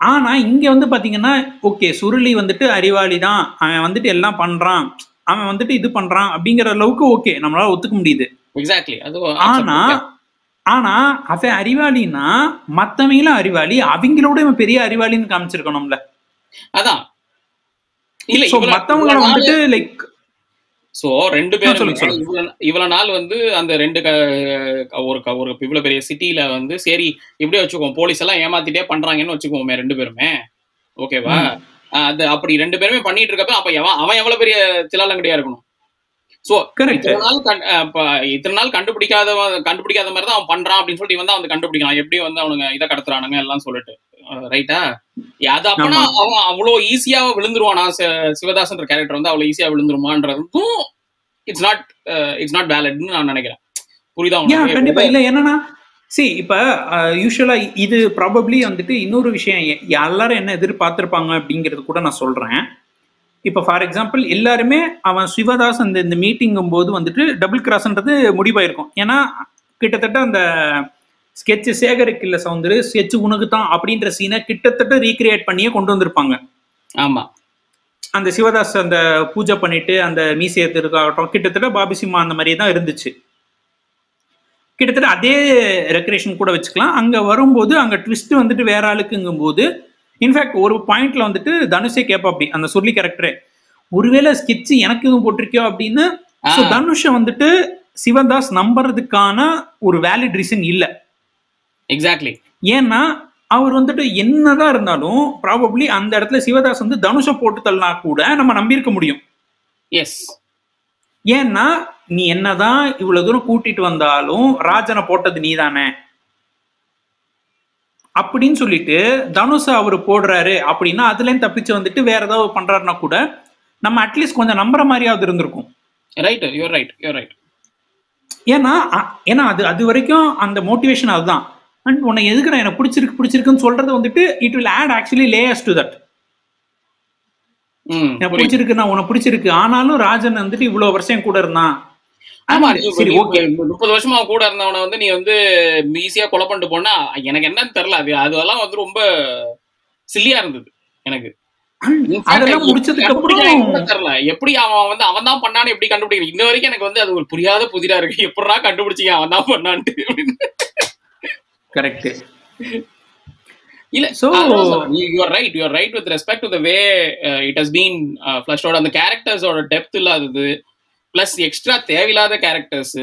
ஆனா இங்க வந்து பாத்தீங்கன்னா ஓகே சுருளி வந்துட்டு அறிவாளி தான். அவன் வந்துட்டு எல்லாம் பண்றான். அவன் வந்துட்டு இது பண்றான் அப்படிங்கிற அளவுக்கு ஓகே நம்மளால ஒத்துக்க முடியுது. எக்ஸாக்ட்லி அது ஆனா ஆனா அவன் அறிவாளினா மத்தவங்களும் அறிவாளி அவங்களோட இவன் பெரிய அறிவாளின்னு காமிச்சிருக்கணும்ல. அதான். இல்ல மத்தவங்கள வந்துட்டு லைக் சோ ரெண்டு பேரும். இவ்வளவு இவ்வளவு நாள் வந்து அந்த ரெண்டு ஒரு ஒரு இவ்வளவு பெரிய சிட்டில வந்து சரி இப்படியே வச்சுக்கோம் போலீஸ் எல்லாம் ஏமாத்திட்டே பண்றாங்கன்னு வச்சுக்கோமே ரெண்டு பேருமே. ஓகேவா அது அப்படி ரெண்டு பேருமே பண்ணிட்டு இருக்கப்ப அப்ப எவன் அவன் எவ்வளவு பெரிய திலாலங்கடியா இருக்கணும்? சோ கரெக்ட் இத்தனை நாள் இத்தனை நாள் கண்டுபிடிக்காத கண்டுபிடிக்காத மாதிரி தான் அவன் பண்றான் அப்படின்னு சொல்லிட்டு இவன் தான் வந்து கண்டுபிடிக்கலாம். எப்படி வந்து அவனுங்க இதை கடத்துறானுங்க எல்லாம் சொல்லிட்டு. ரைட்டா அது அப்பனா அவன் அவ்வளவு ஈஸியா விழுந்துருவானா. சிவதாசன்ற கேரக்டர் வந்து அவ்வளவு ஈஸியா விழுந்துருமான்றதும் இட்ஸ் நாட் இட்ஸ் நாட் வேலிட்னு நான் நினைக்கிறேன். புரியுதா? கண்டிப்பா. இல்ல என்னன்னா சி இப்ப யூஸ்வலா இது ப்ராபப்ளி வந்துட்டு இன்னொரு விஷயம். எல்லாரும் என்ன எதிர்பார்த்திருப்பாங்க அப்படிங்கிறது கூட நான் சொல்றேன். இப்ப ஃபார் எக்ஸாம்பிள் எல்லாருமே அவன் சிவதாஸ் அந்த இந்த மீட்டிங்கும் போது வந்துட்டு டபுள் கிராஸ்ன்றது முடிவாயிருக்கும். ஏன்னா கிட்டத்தட்ட அந்த ஸ்கெட்ச் சேகரிக்கு இல்ல சவுந்தரு ஸ்கெட்ச் உனக்கு தான் அப்படின்ற சீனை கிட்டத்தட்ட ரீக்ரியேட் பண்ணியே கொண்டு வந்திருப்பாங்க. ஆமா. அந்த சிவதாஸ் அந்த பூஜை பண்ணிட்டு அந்த மீசையை திருக்காகட்டும் கிட்டத்தட்ட பாபி சிம்மா அந்த மாதிரி தான் இருந்துச்சு. கிட்டத்தட்ட அதே ரெக்ரேஷன் கூட வச்சுக்கலாம். அங்க வரும்போது அங்க ட்விஸ்ட் வந்துட்டு வேற ஆளுக்குங்கும் போது இன்ஃபேக்ட் ஒரு பாயிண்ட்ல வந்துட்டு தனுஷே கேப்பா அப்படி அந்த சொல்லி கேரக்டரே ஒருவேளை ஸ்கெட்ச் எனக்கு எதுவும் போட்டிருக்கியோ அப்படின்னு தனுஷை வந்துட்டு சிவதாஸ் நம்புறதுக்கான ஒரு வேலிட் ரீசன் இல்ல. எக்ஸாக்ட்லி ஏன்னா அவர் வந்துட்டு என்னதான் இருந்தாலும் ப்ராபப்ளி அந்த இடத்துல சிவதாஸ் வந்து தனுஷை போட்டு தள்ளனா கூட நம்ம நம்பியிருக்க முடியும். எஸ் ஏன்னா நீ என்னதான் இவ்வளவு தூரம் கூட்டிட்டு வந்தாலும் ராஜனை போட்டது நீதானே. அப்படின்னு சொல்லிட்டு தனுஷ அவர் போடுறாரு அப்படின்னா அதுலேயும் தப்பிச்சு வந்துட்டு வேற ஏதாவது பண்றாருன்னா கூட நம்ம அட்லீஸ்ட் கொஞ்சம் நம்புற மாதிரியாவது இருந்திருக்கும். Right you're right you're right ஏன்னா ஏன்னா அது அது வரைக்கும் அந்த மோட்டிவேஷன் அதுதான். அண்ட் உன்னை எதுக்கு நான் எனக்கு பிடிச்சிருக்கு பிடிச்சிருக்குன்னு சொல்றது வந்துட்டு it will add actually layers to that எனக்கு. பிடிச்சிருக்கு நான் உனக்கு பிடிச்சிருக்கு. ஆனாலும் ராஜன் வந்துட்டு இவ்வளவு வருஷம் கூட இருந்தான். ஆமா சரி ஓகே முப்பது வருஷமா கூட இருந்தவனை வந்து நீ வந்து ஈஸியா கொலை பண்ணிட்டு போனா எனக்கு என்னன்னு தெரியல. அது அதெல்லாம் வந்து ரொம்ப சில்லியா இருந்தது எனக்கு. தெரியல. எப்படி அவன் வந்து அவன் தான் பண்ணான்னு எப்படி கண்டுபிடிக்கிறது இன்ன வரைக்கும் எனக்கு வந்து அது ஒரு புரியாத புதிரா இருக்கு. எப்படா கண்டுபிடிச்சீங்க அவன் தான் பண்ணான்ட்டு. கரெக்ட் இல்ல So- you are right you are right with respect to the way it has been fleshed அந்த கேரக்டர்ஸோட டெப்த் இல்லாதது பிளஸ் எக்ஸ்ட்ரா தேவையில்லாத கேரக்டர்ஸ்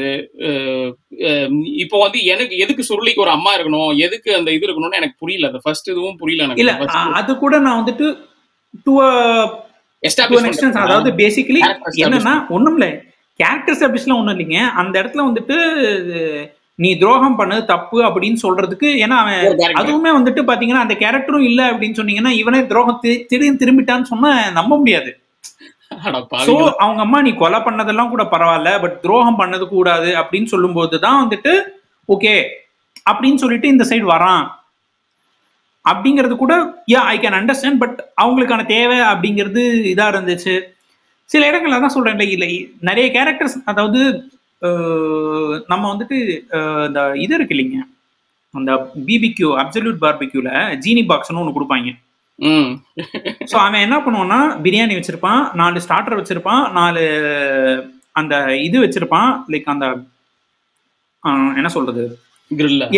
இப்போ வந்து எனக்கு எதுக்கு சுருளிக்கு ஒரு அம்மா இருக்கணும்? எதுக்கு அந்த இது இருக்கணும்னு எனக்கு புரியல. அந்த ஃபர்ஸ்ட் இதுவும் புரியல இல்ல எனக்கு அ- அது கூட நான் வந்துட்டு டு அதாவது பேசிக்கலி என்னன்னா ஒண்ணும் இல்ல கேரக்டர் எல்லாம் ஒண்ணும் இல்லைங்க. அந்த இடத்துல வந்துட்டு நீ துரோகம் பண்ணது தப்பு அப்படின்னு சொல்றதுக்கு ஏன்னா அவன் அதுவுமே வந்துட்டு பாத்தீங்கன்னா அந்த கேரக்டரும் இல்ல அப்படின்னு சொன்னீங்கன்னா இவனே துரோகம் தி- திடீர்னு திரும்பிட்டான்னு சொன்னா நம்ப முடியாது. அவங்க அம்மா நீ கொலை பண்ணதெல்லாம் கூட பரவாயில்ல பட் துரோகம் பண்ணது கூடாது அப்படின்னு சொல்லும்போது தான் வந்துட்டு ஓகே அப்படின்னு சொல்லிட்டு இந்த சைடு வரான். அப்படிங்கிறது கூட yeah I can understand but அவங்களுக்கான தேவை அப்படிங்கிறது இதா இருந்துச்சு. சில இடங்கள்ல தான் சொல்றேன் இல்லை நிறைய கேரக்டர்ஸ் அதாவது நம்ம வந்துட்டு இந்த இது இருக்கு இல்லைங்க அந்த பிபிக்யூ அப்சல்யூட் பார்பிக்யூல ஜீனி பாக்ஸ்னு ஒன்று கொடுப்பாங்க. ஸோ அவன் என்ன பண்ணுவான்னா பிரியாணி வச்சிருப்பான் நாலு ஸ்டார்டர் வச்சிருப்பான் நாலு அந்த இது வச்சிருப்பான் லைக் அந்த என்ன சொல்றது?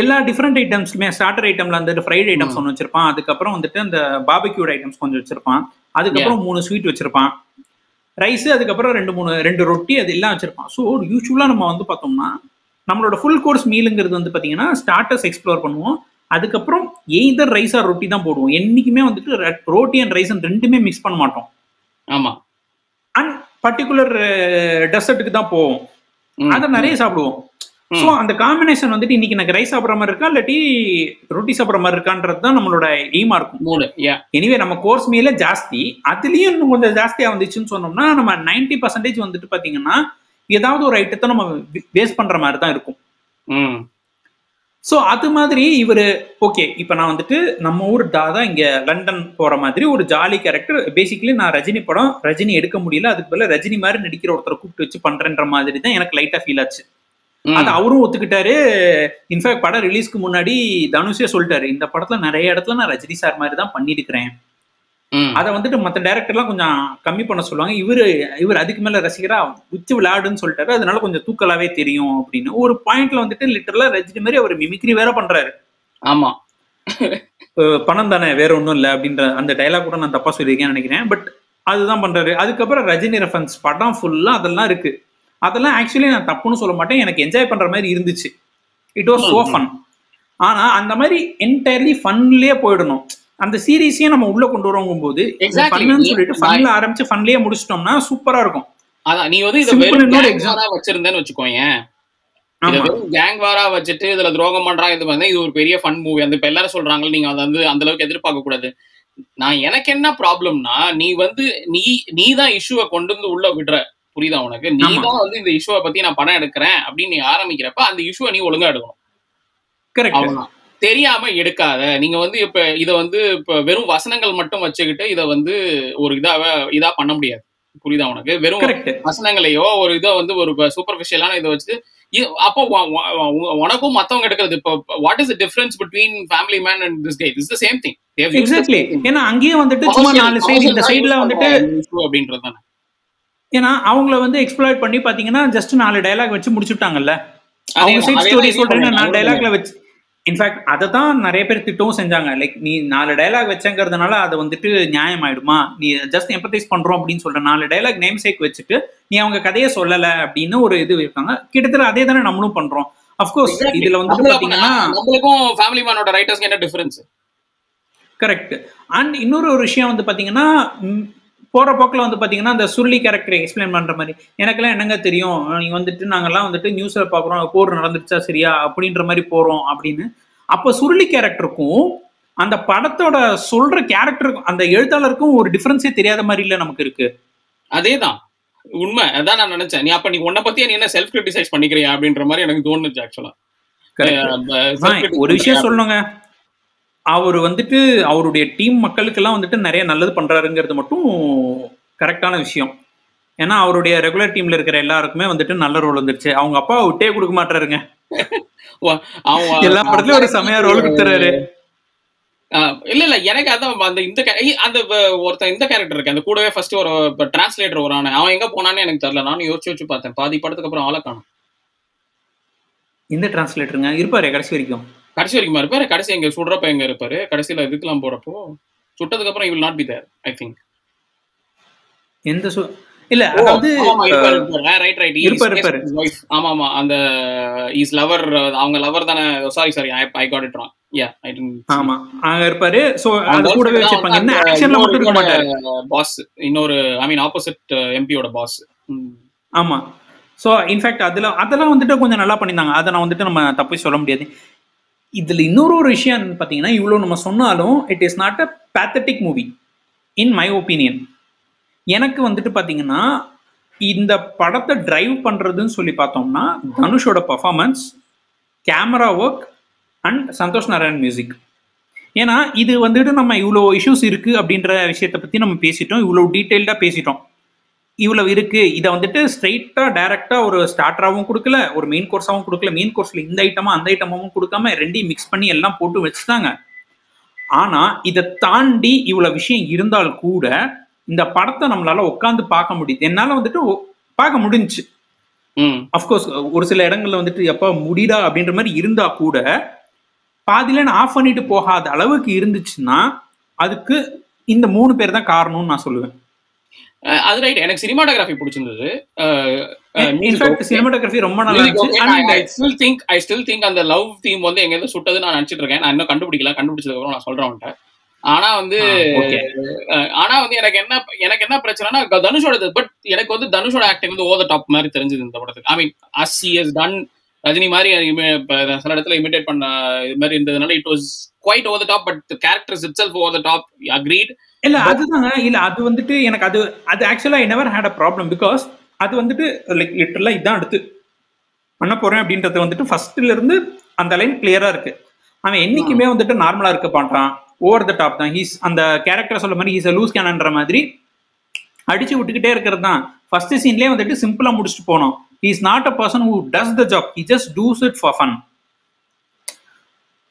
எல்லா டிஃப்ரெண்ட் ஐட்டம்ஸ்லுமே ஸ்டார்டர் ஐட்டம்ல அந்த ஃப்ரைட் ஐட்டம்ஸ் ஒன்று வச்சிருப்பான் அதுக்கப்புறம் வந்துட்டு அந்த பாபிக்யூட் ஐட்டம்ஸ் கொஞ்சம் வச்சிருப்பான் அதுக்கப்புறம் மூணு ஸ்வீட் வச்சிருப்பான். ரைஸ் அதுக்கப்புறம் ரெண்டு மூணு ரெண்டு ரொட்டி அது எல்லாம் வச்சிருப்பான். ஸோ யூஸ்வலாக நம்ம வந்து பார்த்தோம்னா நம்மளோட ஃபுல் கோர்ஸ் மீலுங்கிறது வந்து பார்த்தீங்கன்னா ஸ்டார்டர்ஸ் எக்ஸ்ப்ளோர் பண்ணுவோம். அதுக்கப்புறம் எய்தர் ரைஸ் ஆர் ரொட்டி தான் போடுவோம். என்னைக்குமே வந்துட்டு ரோட்டி அண்ட் ரைஸ் ரெண்டுமே மிக்ஸ் பண்ண மாட்டோம். ஆமா. அண்ட் பர்டிகுலர் டெசர்ட்டுக்கு தான் போவோம். அதை நிறைய சாப்பிடுவோம். ஸோ அந்த காம்பினேஷன் வந்துட்டு இன்னைக்கு எனக்கு ரைஸ் சாப்பிட்ற மாதிரி இருக்கா? இல்லாட்டி ரொட்டி சாப்பிட்ற மாதிரி இருக்கான்றது தான் நம்மளோட எய்மா இருக்கும். மூணு எனிவே நம்ம கோர்ஸ் மீல ஜாஸ்தி. அதுலயும் இன்னும் கொஞ்சம் ஜாஸ்தியா வந்துச்சுன்னு சொன்னோம்னா நம்ம 90% பர்சன்டேஜ் வந்துட்டு பாத்தீங்கன்னா ஏதாவது ஒரு ஐட்டத்தை நம்ம வேஸ்ட் பண்ற மாதிரி தான் இருக்கும். ஸோ அது மாதிரி இவர் ஓகே இப்போ நான் வந்துட்டு நம்ம ஊர் தாதா இங்க லண்டன் போற மாதிரி ஒரு ஜாலி கேரக்டர் பேசிக்கலி நான் ரஜினி படம் ரஜினி எடுக்க முடியல அதுக்கு பதிலா ரஜினி மாதிரி நடிக்கிற ஒருத்தரை கூப்பிட்டு வச்சு பண்றேன்ற மாதிரி தான் எனக்கு லைட்டா ஃபீல் ஆச்சு. அது அவரும் ஒத்துக்கிட்டாரு இன்ஃபேக்ட் படம் ரிலீஸ்க்கு முன்னாடி தனுஷே சொல்லிட்டாரு இந்த படத்துல நிறைய இடத்துல நான் ரஜினி சார் மாதிரி தான் பண்ணியிருக்கிறேன். அதை வந்துட்டு மற்ற டேரக்டர்லாம் கொஞ்சம் கம்மி பண்ண சொல்லுவாங்க. இவரு இவர் அதுக்கு மேல ரசிகரா உச்சி விளையாடுன்னு சொல்லிட்டாரு. அதனால கொஞ்சம் தூக்கலாவே தெரியும் அப்படின்னு. ஒரு பாயிண்ட்ல வந்துட்டு லிட்டரலா ரஜினி மாதிரி அவர் மிமிக்ரி வேற பண்றாரு. ஆமா. பணம் தானே வேற ஒன்றும் இல்லை அப்படின்ற அந்த டைலாக் கூட நான் தப்பா சொல்லியிருக்கேன்னு நினைக்கிறேன். பட் அதுதான் பண்றாரு. அதுக்கப்புறம் ரஜினி ரெஃபரன்ஸ் படம் ஃபுல்லா அதெல்லாம் இருக்கு. அதெல்லாம் ஆக்சுவலி நான் தப்புன்னு சொல்ல மாட்டேன். எனக்கு என்ஜாய் பண்ற மாதிரி இருந்துச்சு. இட் வாஸ் சோ ஃபன் ஆனா அந்த மாதிரி என்டையர்லி ஃபன்லயே போயிடணும். அந்த சீரீஸையே நம்ம உள்ள கொண்டு வருவோம் போது சொல்லிட்டு ஃபன்ல ஆரம்பிச்சு ஃபன்லயே முடிச்சிட்டோம்னா சூப்பரா இருக்கும். அதான் நீ வந்து இத வெறும் வச்சிருந்தேன்னு வெறும் கேங் வாரா வச்சுட்டு இதுல துரோகம் பண்றாங்க இது வந்து இது ஒரு பெரிய ஃபன் மூவி அந்த இப்ப எல்லாரும் சொல்றாங்க நீங்க அதை வந்து அந்த அளவுக்கு எதிர்பார்க்க கூடாது. நான் எனக்கு என்ன ப்ராப்ளம்னா நீ வந்து நீ நீ தான் இஷ்யூவை கொண்டு வந்து உள்ள விடுற. புரியுதா உனக்கு? நீ. தான் வந்து இந்த இஷ்யூவை பத்தி நான் படம் எடுக்கிறேன் அப்படின்னு நீ ஆரம்பிக்கிறப்ப அந்த இஷ்யூவை நீ ஒழுங்கா எடுக்கணும். கரெக்ட் அவ்வளவுதான். தெரியாம எடுக்காத. நீங்க வந்து இப்ப இத வந்து இப்ப வெறும் வசனங்கள் மட்டும் வச்சுக்கிட்டு இத வந்து ஒரு இதாவ இதா பண்ண முடியாது. புரியுதா உனக்கு? வெறும் கரெக்ட் வசனங்களையோ ஒரு இதை வந்து ஒரு சூப்பர்ஃபிஷியலான இதை வச்சு அப்போ உனக்கும் மத்தவங்க எடுக்கிறது. இப்போ what is difference between Family Man and this guy is the same thing exactly ஏன்னா அங்கேயும் வந்துட்டு சும்மா நாலு சைடு இந்த சைடுல வந்துட்டு அப்படின்றது தானே. ஏன்னா அவங்கள வந்து எக்ஸ்ப்ளாய்ட் பண்ணி பாத்தீங்கன்னா ஜஸ்ட் நாலு டயலாக் வச்சு முடிச்சுட்டாங்கல்ல. அவங்க சைட் ஸ்டோரி சொல்றேன்னு. நாலு டயலாக்ல வச்சு இன்ஃபேக்ட் அதை தான் நிறைய பேர் திட்டவும் செஞ்சாங்க. லைக் நீ நாலு டயலாக் வச்சங்கிறதுனால அது வந்துட்டு நியாயம் ஆயிடுமா நீ ஜஸ்ட் எம்பத்தைஸ் பண்றோம் அப்படின்னு சொல்ற நாலு டயலாக் நேம் சேக் வச்சுட்டு நீ அவங்க கதையை சொல்லல அப்படின்னு ஒரு இது இருக்காங்க கிட்டத்தட்ட அதே தானே நம்மளும் பண்றோம். அஃப்கோர்ஸ். இதுல நம்மளும் பாத்தீங்கன்னா நம்மளுக்கும் ஃபேமிலி மேனோட ரைட்டர்ஸ்க்கு என்ன டிஃபரன்ஸ் கரெக்ட் அண்ட் இன்னொரு ஒரு விஷயம் வந்து பாத்தீங்கன்னா போற போக்குல வந்து பாத்தீங்கன்னா அந்த சுருளி கேரக்டரை எக்ஸ்பிளைன் பண்ற மாதிரி. எனக்கெல்லாம் என்னங்க தெரியும்? நீங்க வந்துட்டு நாங்கெல்லாம் வந்துட்டு நியூஸ்ல பாக்குறோம் போர் நடந்துருச்சா சரியா? அப்படின்ற மாதிரி போறோம் அப்படின்னு. அப்ப சுருளி கேரக்டருக்கும் அந்த படத்தோட சொல்ற கேரக்டருக்கும் அந்த எழுத்தாளருக்கும் ஒரு டிஃபரன்ஸே தெரியாத மாதிரி இல்ல நமக்கு இருக்கு. அதேதான். உண்மை. அதான் நான் நினைச்சேன். நீ அப்ப நீ உன்னை பத்தியே நீ என்ன செல்ஃப் கிரிட்டிசைஸ் பண்ணிக்கிறியா அப்படின்ற மாதிரி எனக்கு தோணுச்சு ஆக்சுவலா. ஒரு விஷயம் சொல்லணுங்க. அவர் வந்துட்டு அவருடைய டீம் மக்களுக்கெல்லாம் வந்துட்டு நிறைய நல்லது பண்றாருங்கிறது மட்டும் கரெக்டான விஷயம். ஏன்னா அவருடைய ரெகுலர் டீம்ல இருக்கிற எல்லாருக்குமே வந்துட்டு நல்ல ரோல் வந்துருச்சு. அவங்க அப்பா விட்டே கொடுக்க மாட்டாருங்க. எல்லா படத்துலயும் ஒரு செமையா ரோல் கொடுத்துறாரு. இல்ல இல்ல எனக்கு அதான் அந்த இந்த அந்த ஒருத்தன் இந்த கேரக்டர் இருக்கு. அந்த கூடவே ஃபர்ஸ்ட் ஒரு டிரான்ஸ்லேட்டர் ஒரு ஆன அவன் எங்க போனான்னு எனக்கு தெரியல. நானும் யோசிச்சு யோசிச்சு பார்த்தேன். பாதி படத்துக்கு அப்புறம் ஆளை காணும். இந்த டிரான்ஸ்லேட்டருங்க இருப்பாரு கடைசி வரைக்கும். கடைசி வரைக்கும் இருப்பாரு கடைசி எங்க சுடுறப்ப எங்க இருப்பாரு? கடைசியில இதுக்கெல்லாம் போறப்போ சுட்டதுக்கு அப்புறம் will not be there I think எந்த சு இல்ல அதாவது இருப்பாரு, அஹ், இருப்பாரு. இருப்பாரு. ஆமா, ஆமா. அந்த இஸ் லவர் அவங்க லவர் தானே. Sorry sorry I got it wrong yeah I ஆமா அங்க இருப்பாரு. சோ அது கூடவே வச்சிருப்பாங்க. என்ன ஆக்ஷன்ல மட்டும் இருக்க மாட்டாரு. பாஸ் இன்னொரு ஐ மீன் ஆப்போசிட் எம்பியோட பாஸ் ஆமா. ஸோ இன்ஃபேக்ட் அதில் அதெல்லாம் வந்துட்டு கொஞ்சம் நல்லா பண்ணியிருந்தாங்க. அதை நான் வந்துட்டு நம்ம தப்பு சொல்ல முடியாது. இதில் இன்னொரு ஒரு விஷயம் பார்த்தீங்கன்னா இவ்வளோ நம்ம சொன்னாலும் it is not a pathetic movie in my opinion எனக்கு வந்துட்டு பார்த்தீங்கன்னா இந்த படத்தை டிரைவ் பண்ணுறதுன்னு சொல்லி பார்த்தோம்னா தனுஷோட performance camera work and Santhosh Narayan music ஏன்னா இது வந்துட்டு நம்ம இவ்வளோ இஷ்யூஸ் இருக்குது அப்படின்ற விஷயத்தை பற்றி நம்ம பேசிட்டோம் இவ்வளோ டீட்டெயில்டாக பேசிட்டோம். இவ்வளவு இருக்கு. இதை வந்துட்டு ஸ்ட்ரைட்டா டைரக்டா ஒரு ஸ்டார்டராகவும் கொடுக்கல ஒரு மெயின் கோர்ஸாகவும் கொடுக்கல. மெயின் கோர்ஸ்ல இந்த ஐட்டமா அந்த ஐட்டமாவும் கொடுக்காம ரெண்டையும் மிக்ஸ் பண்ணி எல்லாம் போட்டு வச்சுட்டாங்க. ஆனா இதை தாண்டி இவ்வளவு விஷயம் இருந்தால் கூட இந்த படத்தை நம்மளால உட்காந்து பார்க்க முடியுது. என்னால வந்துட்டு பார்க்க முடிஞ்சுச்சு. ம். அஃப்கோர்ஸ் ஒரு சில இடங்கள்ல வந்துட்டு எப்ப முடிடா அப்படின்ற மாதிரி இருந்தா கூட பாதியில நான் ஆஃப் பண்ணிட்டு போகாத அளவுக்கு இருந்துச்சுன்னா அதுக்கு இந்த மூணு பேர் தான் காரணம்னு நான் சொல்லுவேன். அது ரைட் எனக்கு சினிமாட்டோகிராஃபி பிடிச்சிருந்தது. சினிமாட்டோகிராஃபி ரொம்ப நல்லா I still think I still think அந்த லவ் தீம் வந்து எங்க சுட்டது நான் நினைச்சிட்டு இருக்கேன். நான் இன்னும் கண்டுபிடிக்கல. கண்டுபிடிச்சதுக்கு அப்புறம் நான் சொல்றேன் ஆனா வந்து ஆனா வந்து எனக்கு என்ன எனக்கு என்ன பிரச்சனைனா தனுஷோட பட் எனக்கு வந்து தனுஷோட ஆக்டிங் வந்து ஓவர் டாப் மாதிரி தெரிஞ்சது இந்த படத்துக்கு. I mean as is done Rajini மாதிரி சில இடத்துல இமிடேட் பண்ண இது மாதிரி இருந்ததுனால it was quite over top but characters itself over top agreed இல்ல அதுதாங்க. இல்ல அது வந்துட்டு எனக்கு அது அது ஆக்சுவலா I never had a problem because அது வந்துட்டு லைக் லிட்டரலா இதான் அடுத்து. பண்ண போறேன் அப்படின்றது வந்துட்டு ஃபர்ஸ்ட்ல இருந்து அந்த லைன் கிளியரா இருக்கு. அவன் என்னைக்குமே வந்துட்டு நார்மலா இருக்க மாட்டான். ஓவர் த டாப் தான். ஹீஸ் அந்த கேரக்டர் சொல்ல மாதிரி ஹீஸ் லூஸ் கேனன்ற மாதிரி அடிச்சு விட்டுக்கிட்டே இருக்கிறது தான். ஃபர்ஸ்ட் சீன்லேயே வந்துட்டு சிம்பிளா முடிச்சுட்டு போனோம். Is not a person who does the job he just does it for fun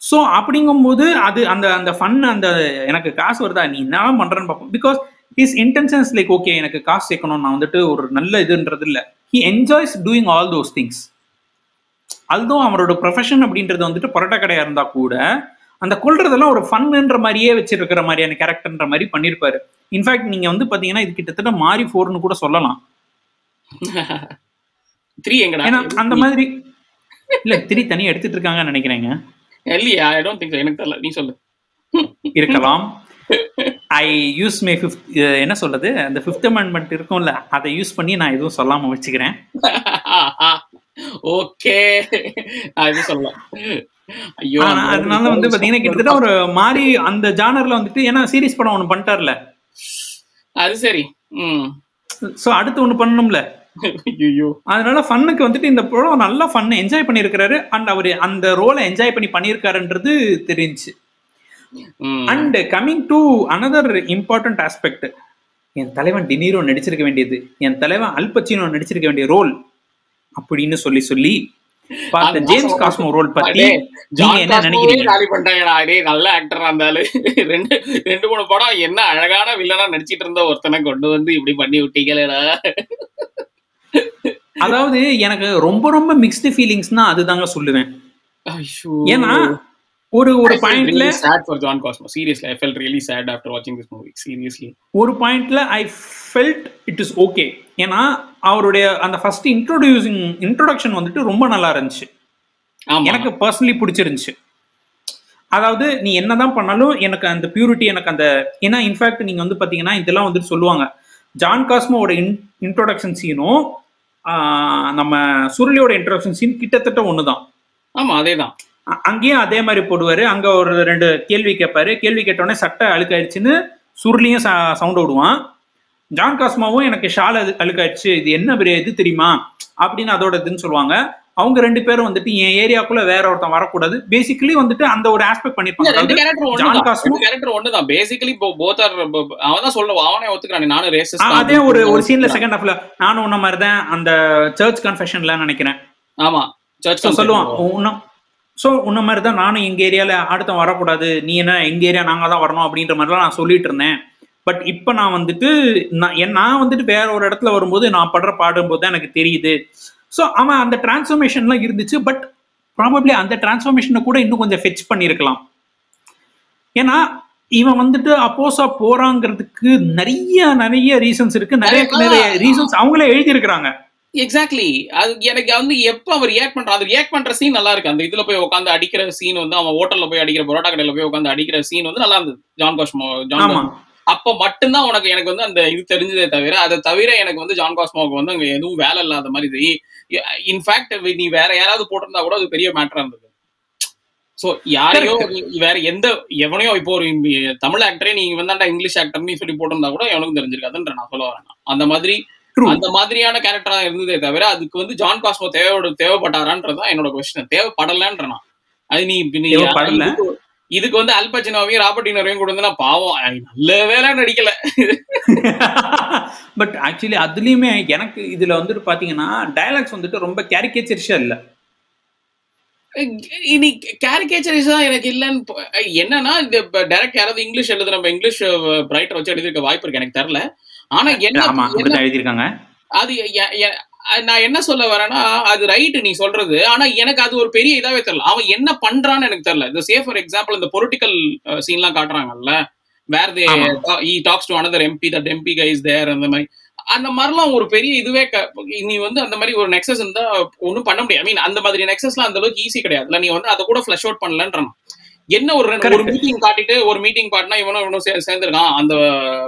so அப்படிங்கும்போது அது அந்த அந்த ஃபன் அந்த எனக்கு காசு வருதா? நீ என்ன பண்றேன்னு பார்ப்போம். Because his intentions like okay எனக்கு காசு சேர்க்கணும் நான் வந்துட்டு ஒரு நல்ல இதுன்றது இல்லை. He enjoys doing all those things அதுவும் அவரோட ப்ரொஃபஷன் அப்படின்றது வந்துட்டு பரோட்டா கடையா இருந்தா கூட அந்த கொள்றதெல்லாம் ஒரு ஃபன்ன்ற மாதிரியே வச்சிருக்கிற மாதிரியான கேரக்டர்ன்ற மாதிரி பண்ணியிருப்பாரு இன்ஃபேக்ட் நீங்க வந்து பாத்தீங்கன்னா இது கிட்டத்தட்ட மாறி ஃபோர்னு கூட சொல்லலாம். த்ரீ ஏன்னா அந்த மாதிரி இல்ல திரி தனியா எடுத்துட்டு இருக்காங்கன்னு நினைக்கிறேங்க. இல்லையா? ஐ டோன்ட் திங்க் எனக்கு தெரியல. நீ சொல்லு. இருக்கலாம். ஐ யூஸ் மை ஃபிஃப்த் என்ன சொல்றது? அந்த ஃபிஃப்த் அமெண்ட்மெண்ட் இருக்கும்ல அதை யூஸ் பண்ணி நான் எதுவும் சொல்லாம வச்சுக்கிறேன். ஓகே. இது சொல்லலாம் ஐயோ அதனால வந்து பாத்தீங்கன்னா கிட்டத்தட்ட ஒரு மாதிரி அந்த ஜானர்ல வந்துட்டு ஏன்னா சீரிஸ் படம் ஒண்ணு பண்ணிட்டார்ல. அது சரி. ம். சோ அடுத்து ஒண்ணு பண்ணணும்ல. ஐயோ அதனால ஃபன்னுக்கு வந்துட்டு இந்த படம் நல்லா ஃபன் என்ஜாய் பண்ணியிருக்கிறாரு. அண்ட் அவர் அந்த ரோலை என்ஜாய் பண்ணி பண்ணியிருக்காருன்றது தெரிஞ்சுச்சு. ம். And coming to another important aspect என் தலைவன் டினீரோ நடிச்சிருக்க வேண்டியது. என் தலைவன் அல்பச்சினோ நடிச்சிருக்க வேண்டிய ரோல் அப்படின்னு சொல்லி சொல்லி பார்த்த ஜேம்ஸ் காஸ்மோ ரோல் பத்தி என்ன நினைக்கிறீங்க? நல்ல ஆக்டரா இருந்தாலும். ரெண்டு ரெண்டு மூணு படம் என்ன அழகான வில்லனா நடிச்சிட்டு இருந்த ஒருத்தனை கொண்டு வந்து இப்படி பண்ணி விட்டீங்களேடா. அதாவது எனக்கு ரொம்ப ரொம்ப மிக்ஸ்டு ஃபீலிங்ஸ்னா அதுதாங்க சொல்லுவேன். ஏன்னா ஒரு ஒரு பாயிண்ட்ல sad for John Cosmo. Seriously, I felt really sad after watching this movie. Seriously. ஒரு பாயிண்ட்ல I felt it is okay ஏன்னா அவருடைய அந்த ஃபர்ஸ்ட் இன்ட்ரோடியூசிங் இன்ட்ரோடக்ஷன் வந்துட்டு ரொம்ப நல்லா இருந்துச்சு. எனக்கு பர்சனலி பிடிச்சிருந்துச்சு. அதாவது நீ என்னதான் பண்ணாலும் எனக்கு அந்த பியூரிட்டி எனக்கு அந்த ஏன்னா இன்ஃபேக்ட் நீங்க வந்து பாத்தீங்கன்னா இதெல்லாம் வந்துட்டு சொல்லுவாங்க. ஜான் காஸ்மோட இன் இன்ட்ரோடக்ஷன் சீனும் நம்ம சுருளியோட இன்ட்ரோடக்ஷன் சீன் கிட்டத்தட்ட ஒண்ணுதான். ஆமா அதேதான். அ- அங்கேயும் அதே மாதிரி போடுவாரு. அங்க ஒரு ரெண்டு கேள்வி கேட்பாரு. கேள்வி கேட்டோடனே சட்டை அழுக்காயிடுச்சுன்னு சுருளியும் சவுண்ட் விடுவான் ஜான் காஸ்மாவும் எனக்கு ஷால் அது அழுக்காயிடுச்சு. இது என்ன பெரிய இது தெரியுமா? அப்படின்னு அதோட இதுன்னு சொல்லுவாங்க. அவங்க ரெண்டு பேரும் வந்துட்டு என் ஏரியாக்குள்ள வேற ஒருத்தன் வரக்கூடாது. பேசிக்கலி வந்துட்டு அந்த ஒரு ஆஸ்பெக்ட் பண்ணிருப்பாங்க ஒண்ணுதான். பேசிக்கலி போத் ஆர் அவன் தான் சொல்லுவான் அவனே ஒத்துக்கிறான். நானும் அதே ஒரு ஒரு சீன்ல செகண்ட் ஹாஃப்ல நானும் உன்ன மாதிரி தான் அந்த சர்ச் கன்ஃபெஷன்ல நினைக்கிறேன். ஆமா. சர்ச் சொல்லுவான். உன்ன ஸோ உன்ன மாதிரி தான் நானும் எங்க ஏரியால அடுத்தவன் வரக்கூடாது. நீ என்ன எங்க ஏரியா நாங்க தான் வரணும் அப்படின்ற மாதிரிலாம் நான் சொல்லிட்டு இருந்தேன். பட் இப்போ நான் வந்துட்டு நான் நான் வந்துட்டு வேற ஒரு இடத்துல வரும்போது நான் படுற பாடும்போது தான் எனக்கு தெரியுது. ஸோ அவன் அந்த டிரான்ஸ்ஃபர்மேஷன்லாம் இருந்துச்சு பட் ப்ராபப்ளி அந்த டிரான்ஸ்ஃபர்மேஷனை கூட இன்னும் கொஞ்சம் ஃபெச் பண்ணியிருக்கலாம் ஏன்னா இவன் வந்துட்டு அப்போஸா போறாங்கிறதுக்கு நிறைய நிறைய ரீசன்ஸ் இருக்கு. நிறைய நிறைய ரீசன்ஸ் அவங்களே எழுதி இருக்கிறாங்க எக்ஸாக்ட்லி அது எனக்கு வந்து எப்ப அவர் ரியாக்ட் பண்றான் அது ரியாக்ட் பண்ற சீன் நல்லா இருக்கு. அந்த இதுல போய் உட்காந்து அடிக்கிற சீன் வந்து அவன் ஹோட்டல்ல போய் அடிக்கிற பரோட்டா கடையில போய் உட்காந்து அடிக்கிற சீன் வந்து நல்லா இருந்தது. ஜான் காஸ்மோ ஜான் அப்ப மட்டும்தான் உனக்கு எனக்கு வந்து அந்த இது தெரிஞ்சதே தவிர அதை தவிர எனக்கு வந்து ஜான் காஸ்மோவுக்கு வந்து அங்க எதுவும் வேலை இல்லாத மாதிரி இன்ஃபேக்ட் நீ வேற யாராவது போட்டிருந்தா கூட அது பெரிய மேட்டரா இருந்தது. சோ யாரையோ வேற எந்த எவனையோ இப்போ ஒரு தமிழ் ஆக்டரே நீங்க வந்தாண்டா இங்கிலீஷ் ஆக்டர்னு சொல்லி போட்டிருந்தா கூட எவனுக்கும் தெரிஞ்சிருக்காதுன்ற நான் சொல்ல வரேன். அந்த மாதிரி. அந்த மாதிரியான கேரக்டரா இருந்ததே தவிர அதுக்கு வந்து ஜான் காஸ்மோ தேவையோட தேவைப்பட்டாரான்றதுதான் என்னோட கொஸ்டின் தேவைப்படலன்ற நான். அது நீ. இதுக்கு- வந்து அல்பச்சினோவையும் கொண்டு வந்து நான் பாவம் நல்ல வேலை நடிக்கல. பட் ஆக்சுவலி அதுலயுமே எனக்கு இதுல வந்துட்டு பாத்தீங்கன்னா டயலாக்ஸ் வந்துட்டு ரொம்ப கேரிகேச்சரிஷா இல்ல. இனி கேரிகேச்சரிஸ் தான் எனக்கு இல்லைன்னு என்னன்னா இந்த டைரக்ட் யாராவது இங்கிலீஷ் எழுது நம்ம இங்கிலீஷ் பிரைட்டர் வச்சு எழுதிருக்க வாய்ப்பு இருக்கு எனக்கு தெரியல. ஆனா என்ன எழுதியிருக்காங்க. அது நான் என்ன சொல்ல வரேன்னா அது ரைட்டு நீ சொல்றது. ஆனா எனக்கு அது ஒரு பெரிய இதாவே தெரியல. அவன் என்ன பண்றான்னு எனக்கு தெரியல. இந்த சே ஃபார் எக்ஸாம்பிள் இந்த பொலிட்டிக்கல் சீன்லாம் காட்டுறாங்கல்ல? Where they. He talks to another MP that MP guys there அந்த மாதிரி. அந்த மாதிரிலாம் ஒரு பெரிய இதுவே நீ வந்து அந்த மாதிரி ஒரு நெக்ஸஸ் இருந்தா ஒன்றும் பண்ண முடியாது. ஐ மீன் அந்த மாதிரி நெக்ஸஸ்லாம் அந்த அளவுக்கு ஈஸி கிடையாதுல நீ வந்து அதை கூட ஃபிளஷ் அவுட் பண்ணலன்றான் என்ன ஒரு ஒரு. மீட்டிங் காட்டிட்டு ஒரு மீட்டிங் பாட்டினா இவனும் இவனும் சேர்ந்திருக்கான். அந்த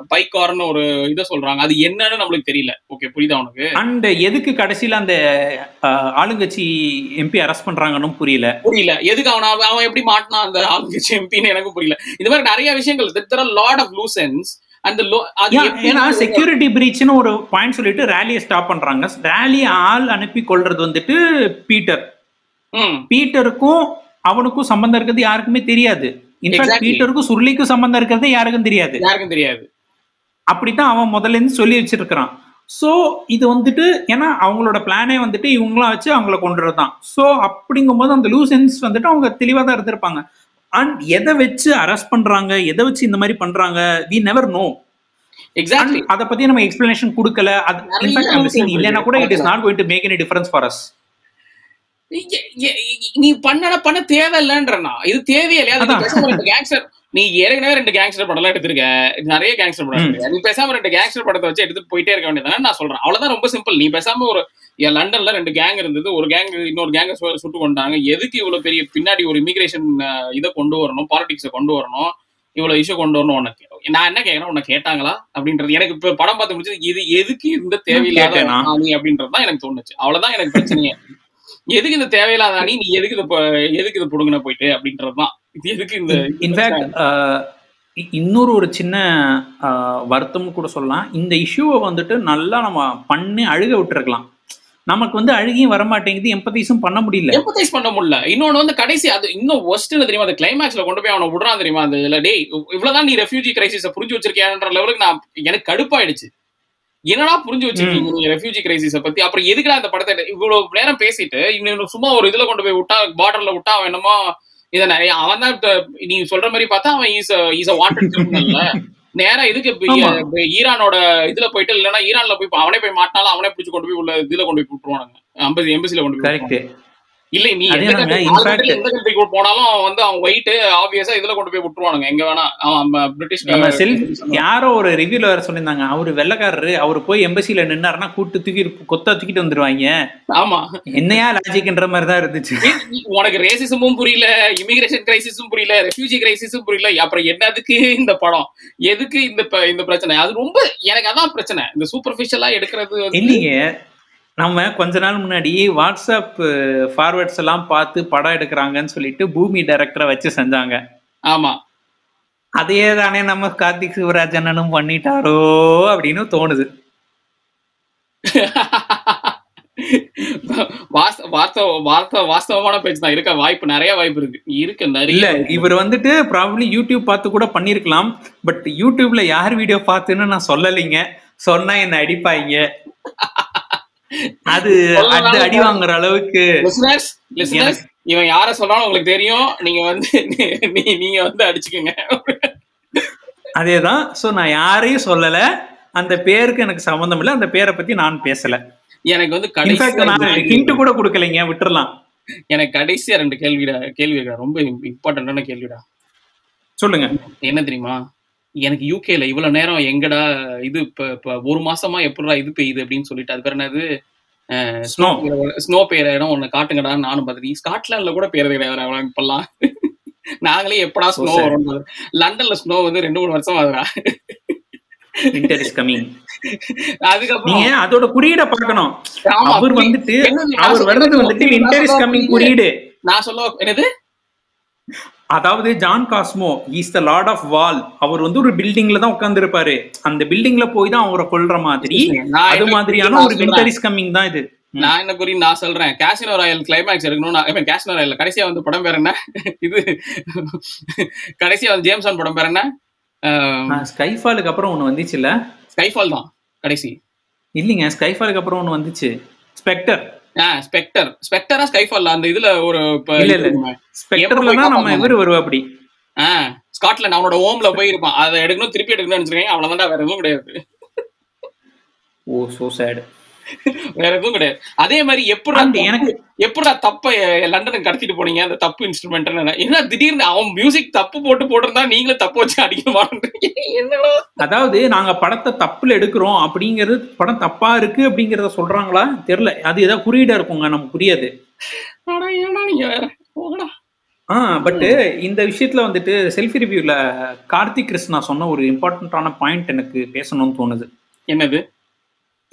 பைக் கார்னு ஒரு இதை சொல்றாங்க. அது என்னன்னு நம்மளுக்கு தெரியல. ஓகே புரியுதா உனக்கு? அண்ட் எதுக்கு கடைசியில அந்த ஆளுங்கட்சி எம்பி அரெஸ்ட் பண்றாங்கன்னு புரியல. புரியல. எதுக்கு அவன் அவன் எப்படி மாட்டினான் அந்த ஆளுங்கட்சி எம்பின்னு எனக்கு புரியல. இந்த மாதிரி நிறைய விஷயங்கள். தெர் லாட் ஆஃப் லூசன்ஸ் அந்த ஏன்னா செக்யூரிட்டி பிரீச்னு ஒரு பாயிண்ட் சொல்லிட்டு ரேலியை ஸ்டாப் பண்றாங்க. ரேலியை ஆள் அனுப்பி கொள்றது வந்துட்டு பீட்டர் பீட்டருக்கும் அவனுக்கும் சம்பந்தம் இருக்கிறது யாருக்குமே தெரியாது. இன்ஃபேக்ட். பீட்டருக்கும் சுருளிக்கும் சம்பந்தம் இருக்கிறது யாருக்கும் தெரியாது. யாருக்கும் தெரியாது. அப்படித்தான் அவன் முதல்ல இருந்து சொல்லி வச்சிருக்கிறான். ஸோ இது வந்துட்டு ஏன்னா அவங்களோட பிளானே வந்துட்டு இவங்களாம் வச்சு அவங்கள கொண்டுறது தான் ஸோ அப்படிங்கும்போது அந்த லூசன்ஸ் வந்துட்டு அவங்க தெளிவாக தான் இருந்திருப்பாங்க. அண்ட் எதை வச்சு அரெஸ்ட் பண்றாங்க? எதை வச்சு இந்த மாதிரி பண்றாங்க? வி நெவர் நோ எக்ஸாக்ட்லி அதை பத்தி நம்ம எக்ஸ்பிளனேஷன் கொடுக்கல. அது இல்லைன்னா கூட it is. Not going to make any difference for us நீ பண்ணன பண்ண தேவையில்லைன்றனா இது தேவையே இல்லையா அது நீ அதான். பேசாம ரெண்டு கேங்ஸ்டர் நீ ஏற்கனவே ரெண்டு கேங்ஸ்டர் படம் எடுத்திருக்க. நிறைய கேங்ஸ்டர் படம். எடுத்திருக்க. நீ பேசாம ரெண்டு கேங்ஸ்டர் படத்தை வச்சு எடுத்துட்டு போயிட்டே இருக்க வேண்டியதானே நான் சொல்றேன். அவ்வளவுதான் ரொம்ப சிம்பிள் நீ பேசாம ஒரு லண்டன்ல ரெண்டு கேங் இருந்தது. ஒரு கேங் இன்னொரு கேங்க சுட்டு கொண்டாங்க. எதுக்கு இவ்வளவு பெரிய பின்னாடி ஒரு இமிகிரேஷன் இதை கொண்டு வரணும்? பாலிடிக்ஸை கொண்டு வரணும்? இவ்வளவு இஷ்யூ கொண்டு வரணும் உனக்கு. நான் என்ன கேட்கறேன்? உனக்கு கேட்டாங்களா? அப்படின்றது எனக்கு இப்ப படம் பார்த்து முடிச்சது இது எதுக்கு இந்த தேவையில்லாத கேட்டேனா? அணி அப்படின்றது தான் எனக்கு தோணுச்சு. அவ்வளவுதான் எனக்கு பிரச்சனையே. எதுக்கு இந்த தேவையில்லாத அணி? நீ எதுக்கு இது எதுக்கு இது புடுங்கின போயிட்டு? அப்படின்றதுதான். இது எதுக்கு இந்த இன்ஃபேக்ட் இன்னொரு ஒரு சின்ன வருத்தம்னு கூட சொல்லலாம். இந்த இஷ்யூவை வந்துட்டு நல்லா நம்ம பண்ணி அழுக விட்டுருக்கலாம். நமக்கு வந்து அழுகியும் வரமாட்டேங்குது. எம்பத்தைஸும் பண்ண முடியல. எம்பத்தைஸ் பண்ண முடியல. இன்னொன்னு வந்து கடைசி அது இன்னும் ஒஸ்ட் தெரியுமா? அந்த கிளைமேக்ஸ்ல கொண்டு போய் அவனை விடுறான் தெரியுமா? அந்த இதுல டேய் இவ்வளவுதான் நீ ரெஃப்யூஜி கிரைசிஸ புரிஞ்சு வச்சிருக்கியான்ற லெவலுக்கு நான் எனக்கு கடுப்பாயிடுச்சு. என்னடா புரிஞ்சு வச்சிருக்கீங்க நீங்க ரெஃப்யூஜி கிரைசிஸ பத்தி? அப்புறம் எதுக்குடா அந்த படத்தை இவ்வளவு நேரம் பேசிட்டு இன்னும் சும்மா ஒரு இதுல கொண்டு போய் விட்டா பார்டர்ல விட்டா அவன் என்னமோ இதை நிறைய அவன் தான் இப்ப நீ சொல்ற மாதிரி பார்த்தா அவன் ஈஸ் ஈஸ் அ வாண்டட் கிரிமினல்ல நேரா இதுக்கு. இப்ப ஈரானோட இதுல போயிட்டு இல்லைன்னா ஈரான்ல போய் அவனே போய் மாட்டினாலும் அவனே பிடிச்சு கொண்டு போய் உள்ள இதுல கொண்டு போய் விட்டுருவானுங்க. ஐம்பது எம்பசில கொண்டு போய். இல்ல நீ எந்த கண்ட்ரிக்கு போனாலும் வந்து அவன் ஒயிட் ஆப்வியஸா இதுல கொண்டு போய் விட்டுருவானுங்க. எங்க வேணா பிரிட்டிஷ் யாரோ ஒரு ரிவ்யூல வேற சொல்லியிருந்தாங்க அவரு வெள்ளக்காரரு அவர் போய் எம்பசில நின்னாருன்னா கூட்டு தூக்கி கொத்தா தூக்கிட்டு வந்துருவாங்க. ஆமா. என்னையா லாஜிக்ன்ற மாதிரி தான் இருந்துச்சு உனக்கு ரேசிசமும் புரியல இமிகிரேஷன் கிரைசிஸும் புரியல ரெஃப்யூஜி கிரைசிஸும் புரியல அப்புறம் என்னதுக்கு இந்த படம்? எதுக்கு இந்த இந்த பிரச்சனை? அது ரொம்ப எனக்கு அதான் பிரச்சனை. இந்த சூப்பர்ஃபிஷியலா எடுக்கிறது இல்லைங்க நம்ம கொஞ்ச நாள் முன்னாடி வாட்ஸ்அப் ஃபார்வர்ட்ஸ் எல்லாம் பார்த்து படம் எடுக்கிறாங்கன்னு சொல்லிட்டு பூமி டைரக்டரை வச்சு செஞ்சாங்க. ஆமா. அதே தானே நம்ம கார்த்திக் சிவராஜ் அண்ணனும் பண்ணிட்டாரோ அப்படின்னு தோணுது. வாஸ்த- வாஸ்தவ வாஸ்தவ வாஸ்தவமான பேச்சு தான். இருக்க வாய்ப்பு நிறைய வாய்ப்பு இருக்கு. இருக்கு இல்ல நிறைய இவர் வந்துட்டு ப்ராபப்ளி யூடியூப் பார்த்து கூட பண்ணிருக்கலாம். பட் யூடியூப்ல யார் வீடியோ பார்த்துன்னு நான் சொல்லலைங்க. சொன்னா என்ன அடிப்பாங்க அது அது அடி வாங்குற அளவுக்கு இவன் யார சொன்னாலும் உங்களுக்கு தெரியும். நீங்க வந்து நீ- நீங்க வந்து அடிச்சுக்கோங்க. அதேதான். சோ நான் யாரையும் சொல்லல. அந்த பேருக்கு எனக்கு சம்மந்தம் இல்லை. அந்த பேரை பத்தி நான் பேசல. எனக்கு வந்து கடைசி ஹிண்ட் கூட கொடுக்கலைங்க. விட்டுறலாம். எனக்கு கடைசியா ரெண்டு கேள்விடா கேள்வி இருக்கா? ரொம்ப இம்பார்ட்டன்டான கேள்விடா. சொல்லுங்க. என்ன தெரியுமா? எனக்கு யூகேல இவ்வளவு நேரம் எங்கடா இது இப்ப ஒரு மாசமா எப்படிடா இது பெய்யுது அப்படின்னு சொல்லிட்டு அது பேர் என்னது? ஸ்னோ ஸ்னோ பெய்யற இடம் ஒண்ணு காட்டுங்கடா நானும் பார்த்துட்டு ஸ்காட்லாண்ட்ல கூட பெய்யறது கிடையாது இப்பெல்லாம். நாங்களே எப்படா ஸ்னோ. வரும் லண்டன்ல ஸ்னோ வந்து ரெண்டு மூணு வருஷம் ஆகுதுடா. வின்டர் இஸ் கமிங் அதுக்கப்புறம் நீங்க அதோட குறியீட பார்க்கணும். அவர் வந்துட்டு அவர் வர்றது வந்துட்டு இஸ் கமிங். குறியீடு. நான் சொல்ல என்னது? அதாவது John Cosmo is the lord of wall அவர் வந்து ஒரு பில்டிங்ல தான் உட்கார்ந்து அந்த பில்டிங்ல போய் தான் அவரை கொல்ற மாதிரி அது மாதிரியான ஒரு. வின்டர் இஸ் கமிங் தான் இது. நான் என்ன குறி நான் சொல்றேன். கேசினோ ராயல் கிளைமேக்ஸ் எடுக்கணும் கேசினோ ராயல் கடைசியா வந்து படம் பேர் என்ன? இது கடைசியா வந்து ஜேம்சான் படம் பேர் என்ன? ஸ்கைஃபாலுக்கு அப்புறம் ஒண்ணு வந்துச்சுல்ல? ஸ்கைஃபால் தான் கடைசி. இல்லைங்க ஸ்கைஃபாலுக்கு அப்புறம் ஒண்ணு வந்துச்சு. ஸ்பெக்டர் ஸ்பெக்டர் ஸ்பெக்டரா ஸ்கைஃபால் அந்த இதுல ஒரு ஸ்பெக்டர்ல நம்ம? இவர் வருவா அப்படி ஆ ஸ்காட்லாண்ட் அவனோட ஹோம்ல போய் இருப்பான். அதை எடுக்கணும் திருப்பி எடுக்கணும்னு நினைச்சிருக்கேன் அவ்வளவுதான்டா வேற எதுவும் கிடையாது. ஓ சோ சேட் வேற எதுவும் கிடையாது. அதே மாதிரி எப்படி எனக்கு எப்படா தப்ப லண்டனுக்கு கடத்திட்டு போனீங்க? அந்த தப்பு இன்ஸ்ட்ருமெண்ட் என்ன? திடீர்னு அவன் மியூசிக் தப்பு போட்டு போட்டிருந்தா நீங்களும் தப்பு வச்சு அடிக்க என்னடா? அதாவது நாங்க படத்தை தப்புல எடுக்கிறோம் அப்படிங்கிறது படம் தப்பா இருக்கு அப்படிங்கறத சொல்றாங்களா? தெரியல. அது ஏதாவது குறியீடா இருக்குங்க நமக்கு புரியாது. ஆ பட் இந்த விஷயத்துல வந்துட்டு செல்ஃபி ரிவ்யூல கார்த்திக் கிருஷ்ணா சொன்ன ஒரு இம்பார்ட்டன்டான பாயிண்ட் எனக்கு பேசணும்னு தோணுது. என்னது?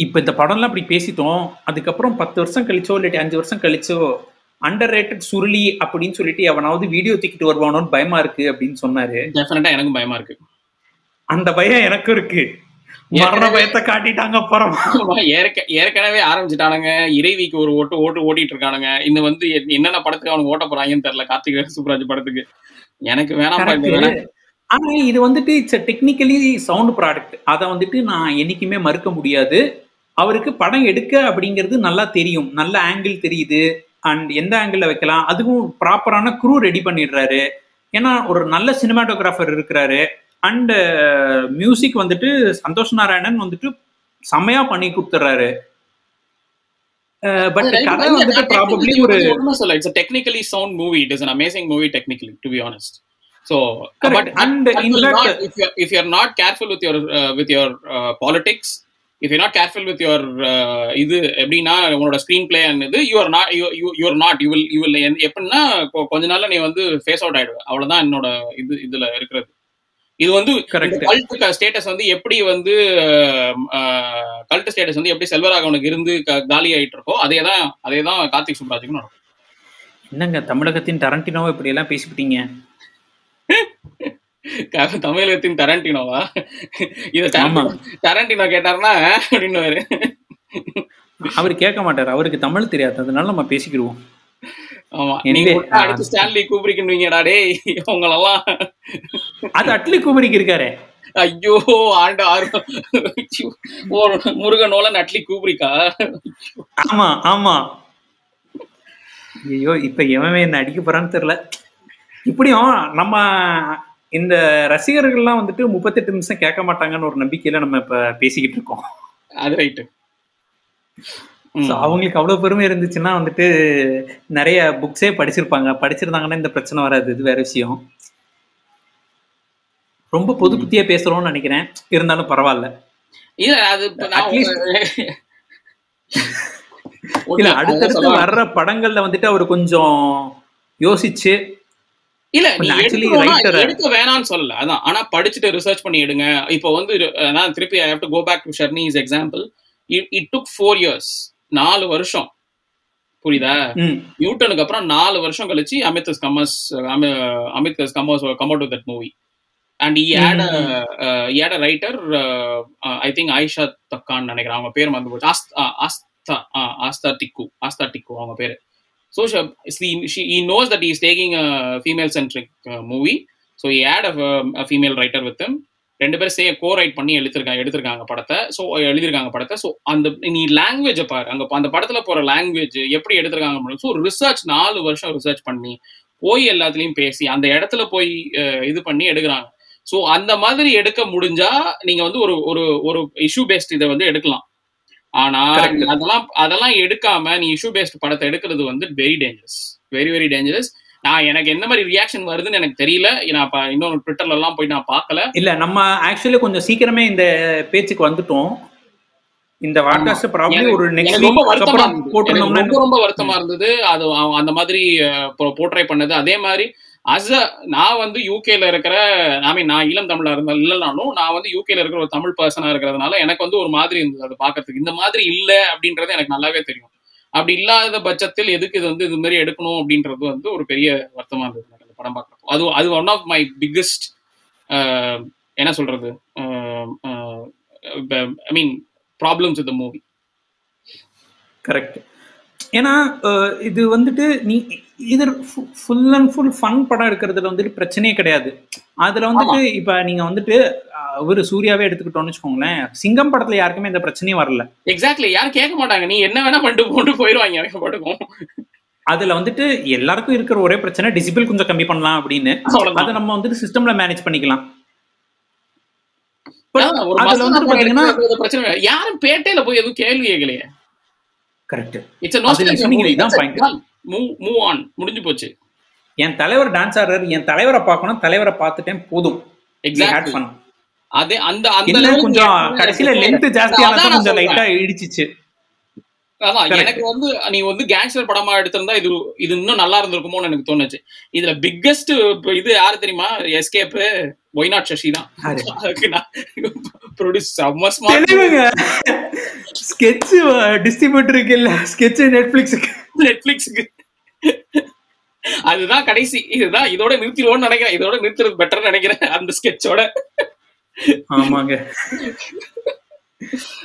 இப்ப இந்த படம்லாம் அப்படி பேசிட்டோம். அதுக்கப்புறம் பத்து வருஷம் கழிச்சோ இல்லாட்டி அஞ்சு வருஷம் கழிச்சோ அண்டர் ரேட்டட் சுருளி அப்படின்னு சொல்லிட்டு எவனாவது வீடியோ தூக்கிட்டு வருவானோன்னு பயமா இருக்கு அப்படின்னு சொன்னாரு. டெஃபினட்டா எனக்கும் பயமா இருக்கு. அந்த பயம் எனக்கும் இருக்கு. மரண பயத்தை காட்டிட்டாங்க அப்புறம். ஏற்கனவே ஆரம்பிச்சுட்டானுங்க. இறைவிக்கு ஒரு ஓட்டு ஓட்டு ஓட்டிட்டு இருக்கானுங்க. இந்த வந்து என்னென்ன படத்துக்கு அவனுக்கு ஓட்ட போறாங்கன்னு தெரியல. கார்த்திக் சுப்ராஜ் படத்துக்கு. எனக்கு வேணாம். ஆனா இது வந்துட்டு இட்ஸ் டெக்னிக்கலி சவுண்ட் ப்ராடக்ட் அதை வந்துட்டு நான் என்னைக்குமே மறுக்க முடியாது. அவருக்கு படம் எடுக்க அப்படிங்கிறது நல்லா தெரியும். நல்ல ஆங்கிள் தெரியுது. அண்ட் எந்த ஆங்கிள் வைக்கலாம்? அதுவும் ப்ராப்பரான க்ரூ ரெடி பண்ணிடுறாரு. ஏன்னா ஒரு நல்ல சினிமாட்டோகிராஃபர் இருக்கிறாரு. அண்ட் மியூசிக் வந்துட்டு சந்தோஷ் நாராயணன் வந்துட்டு செம்மையா பண்ணி கொடுத்துறாரு பட் Right, கதை. வந்துட்டு technically ஒரு சொல்ல it's technically sound movie it is an amazing movie technically to be honest so Correct. And in fact- if you're if you're not careful with your uh, with your uh, politics if you're not careful with your uh, இது எப்படின்னா உன்னோட screenplay இது you are not you you are not you will you will எப்படின்னா கொஞ்ச நாள்ல நீ வந்து face out ஆயிடுவ. அவ்வளவுதான் என்னோட இது இதுல இருக்கிறது. இது வந்து. கல்ட் ஸ்டேட்டஸ் வந்து எப்படி வந்து கல்ட் ஸ்டேட்டஸ் வந்து எப்படி செல்வராகவனுக்கு இருந்து காலி ஆயிட்டு இருக்கோ அதே தான் அதே தான் கார்த்திக் சுப்ராஜுக்கும் நடக்கும். என்னங்க தமிழகத்தின் டரண்டினோவை இப்படி எல்லாம் பேசிவிட்டீங்க தமிழகத்தின் டரண்டினோவா? இத. டரண்டினோ கேட்டாருன்னா அப்படின்னு அவர் கேட்க மாட்டார். அவருக்கு தமிழ் தெரியாது. அதனால நம்ம பேசிக்கிடுவோம். ஆமா. நீங்க அடிச்சு ஸ்டான்லி கூப்பிரிக்கணுவீங்கடா டேய் இவங்களெல்லாம் அது அட்லி குமரிக்கு இருக்காரே. ஐயோ ஆண்டு ஒரு முருகனோல நட்லி கூப்பிரிக்கா ஆமா ஆமா. ஐயோ இப்ப எவன் என்ன அடிக்க போறான்னு தெரியல. இப்படியும் நம்ம இந்த ரசிகர்கள்லாம் வந்துட்டு முப்பத்தெட்டு நிமிஷம் கேட்க மாட்டாங்கன்னு ஒரு நம்பிக்கையில நம்ம இப்ப பேசிக்கிட்டு இருக்கோம். அது ரைட்டு So, அவங்களுக்கு அவ்வளவு பெருமை இருந்துச்சுன்னா வந்துட்டு நிறைய புக்ஸே படிச்சிருப்பாங்க. படிச்சிருந்தாங்கன்னா இந்த பிரச்சனை வராது. இது வேற விஷயம். ரொம்ப பொது புத்தியா பேசுறோம்னு நினைக்கிறேன். இருந்தாலும் பரவாயில்ல. இல்ல அது இல்ல அடுத்தடுத்து வர்ற படங்கள்ல வந்துட்டு அவர் கொஞ்சம் யோசிச்சு இல்ல நீ எடுக்க வேணாம்னு சொல்லல. அதான். ஆனா படிச்சுட்டு ரிசர்ச் பண்ணி எடுங்க. இப்போ வந்து நான் திருப்பி I have to go back to ஷர்னிஸ் example it took four years நாலு வருஷம். புரியுதா? நியூட்டனுக்கு அப்புறம் நாலு வருஷம் கழிச்சு Amit comes Amit comes come out that movie and he had add writer I think Ayesha தக்கான்னு நினைக்கிறேன். அவங்க பேர் வந்து போச்சு. ஆஸ்த்- ஆஸ்தா ஆஸ்தா டிக்கு ஆஸ்தா டிக்கு அவங்க பேரு. So he knows that is taking female centric movie so he had a female writer with ரெண்டு பேரும் சே கோ ரைட் பண்ணி எழுத்திருக்காங்க எடுத்திருக்காங்க படத்தை. ஸோ எழுதிருக்காங்க படத்தை. ஸோ அந்த நீ லாங்குவேஜை பாரு. அங்கே அந்த படத்துல போற லாங்குவேஜ் எப்படி எடுத்திருக்காங்க ஸோ ரிசர்ச் நாலு வருஷம் ரிசர்ச் பண்ணி போய் எல்லாத்துலேயும் பேசி அந்த இடத்துல போய் இது பண்ணி எடுக்கிறாங்க. ஸோ அந்த மாதிரி எடுக்க முடிஞ்சா நீங்க வந்து ஒரு ஒரு ஒரு இஷ்யூ பேஸ்ட் இதை வந்து எடுக்கலாம். ஆனா அதெல்லாம் அதெல்லாம் எடுக்காம நீ இஷ்யூ பேஸ்ட் படத்தை எடுக்கிறது வந்து very dangerous very very dangerous நான் எனக்கு எந்த மாதிரி ரியாக்ஷன் வருதுன்னு எனக்கு தெரியல. நான் இப்ப இன்னொரு ட்விட்டர்ல எல்லாம் போய் நான் பார்க்கல. இல்ல நம்ம ஆக்சுவலி கொஞ்சம் சீக்கிரமே இந்த பேச்சுக்கு வந்துட்டோம். இந்த வாட்காஸ்ட் ப்ராப்ளி எனக்கு- ஒரு நெக்ஸ்ட் ரொம்ப வருத்தமா ரொம்ப வருத்தமா இருந்தது. அது அந்த மாதிரி போர்ட்ரை பண்ணது. அதே மாதிரி அஸ் அ நான் வந்து யூகேல இருக்கிற ஐ மீன் நான் இளம் தமிழா இருந்தா இல்லைனாலும் நான் வந்து யூகேல இருக்கிற ஒரு தமிழ் பர்சனா இருக்கிறதுனால எனக்கு வந்து ஒரு மாதிரி இருந்தது அது பார்க்கறதுக்கு. இந்த மாதிரி இல்லை அப்படின்றது எனக்கு நல்லாவே தெரியும். அப்படி இல்லாத பட்சத்தில் எதுக்கு இது வந்து இது மாதிரி எடுக்கணும் அப்படின்றது வந்து ஒரு பெரிய வருத்தமா இருந்தது எனக்கு அந்த படம் பார்க்கறப்போ. அது அது ஒன் ஆஃப் மை பிக்கஸ்ட் என்ன சொல்றது ஐ மீன் ப்ராப்ளம்ஸ் இந்த மூவி கரெக்ட் ஏன்னா இது வந்துட்டு நீ இது ஃபுல் அண்ட் ஃபுல் ஃபன் படம் எடுக்கிறதுல வந்துட்டு பிரச்சனையே கிடையாது. அதுல வந்துட்டு இப்ப நீங்க வந்துட்டு அவர் சூர்யாவே எடுத்துக்கிட்டோம்னு வச்சுக்கோங்களேன் சிங்கம் படத்துல யாருக்குமே இந்த பிரச்சனையும் வரல. எக்ஸாக்ட்லி யாரும் கேட்க மாட்டாங்க. நீ என்ன வேணா பண்ணிட்டு போட்டு போயிருவாங்க எனக்கு படுக்கும் அதுல வந்துட்டு எல்லாருக்கும் இருக்கிற ஒரே பிரச்சனை டிசிபிள் கொஞ்சம் கம்மி பண்ணலாம் அப்படின்னு. அதை நம்ம வந்துட்டு சிஸ்டம்ல மேனேஜ் பண்ணிக்கலாம். ஒரு. யாரும் பேட்டையில போய் எதுவும் கேள்வி கேட்கலையே. கரெக்ட் இட்ஸ் நீ. மூவ் மூவ் ஆன் முடிஞ்சு போச்சு. என் தலைவர் டான்ஸ் ஆடுறாரு. என் தலைவரை பார்க்கணும். தலைவரை பார்த்துட்டேன் போதும். Fun. அதே அந்த அந்த கொஞ்சம் கடைசியில லென்த் ஜாஸ்தியானது கொஞ்சம். லைட்டா இடிச்சிச்சு. அதான். எனக்கு வந்து நீ வந்து கேங்ஸ்டர் படமா எடுத்திருந்தா இது இது இன்னும் நல்லா இருந்திருக்குமோன்னு எனக்கு தோணுச்சு. இதுல பிக்கஸ்ட் இது யாரு தெரியுமா? எஸ்கேப் ஒய் நாட் சசி தான் ப்ரொடியூஸ் செம்ம ஸ்கெட்ச் டிஸ்ட்ரிபியூட்டருக்கு இல்ல ஸ்கெட்ச் நெட்ஃபிளிக்ஸுக்கு நெட்ஃபிளிக்ஸுக்கு அதுதான் கடைசி. இதுதான் இதோட நிறுத்திடுவோம்னு நினைக்கிறேன். இதோட நிறுத்துறது பெட்டர் நினைக்கிறேன். அந்த ஸ்கெட்சோட ஆமாங்க.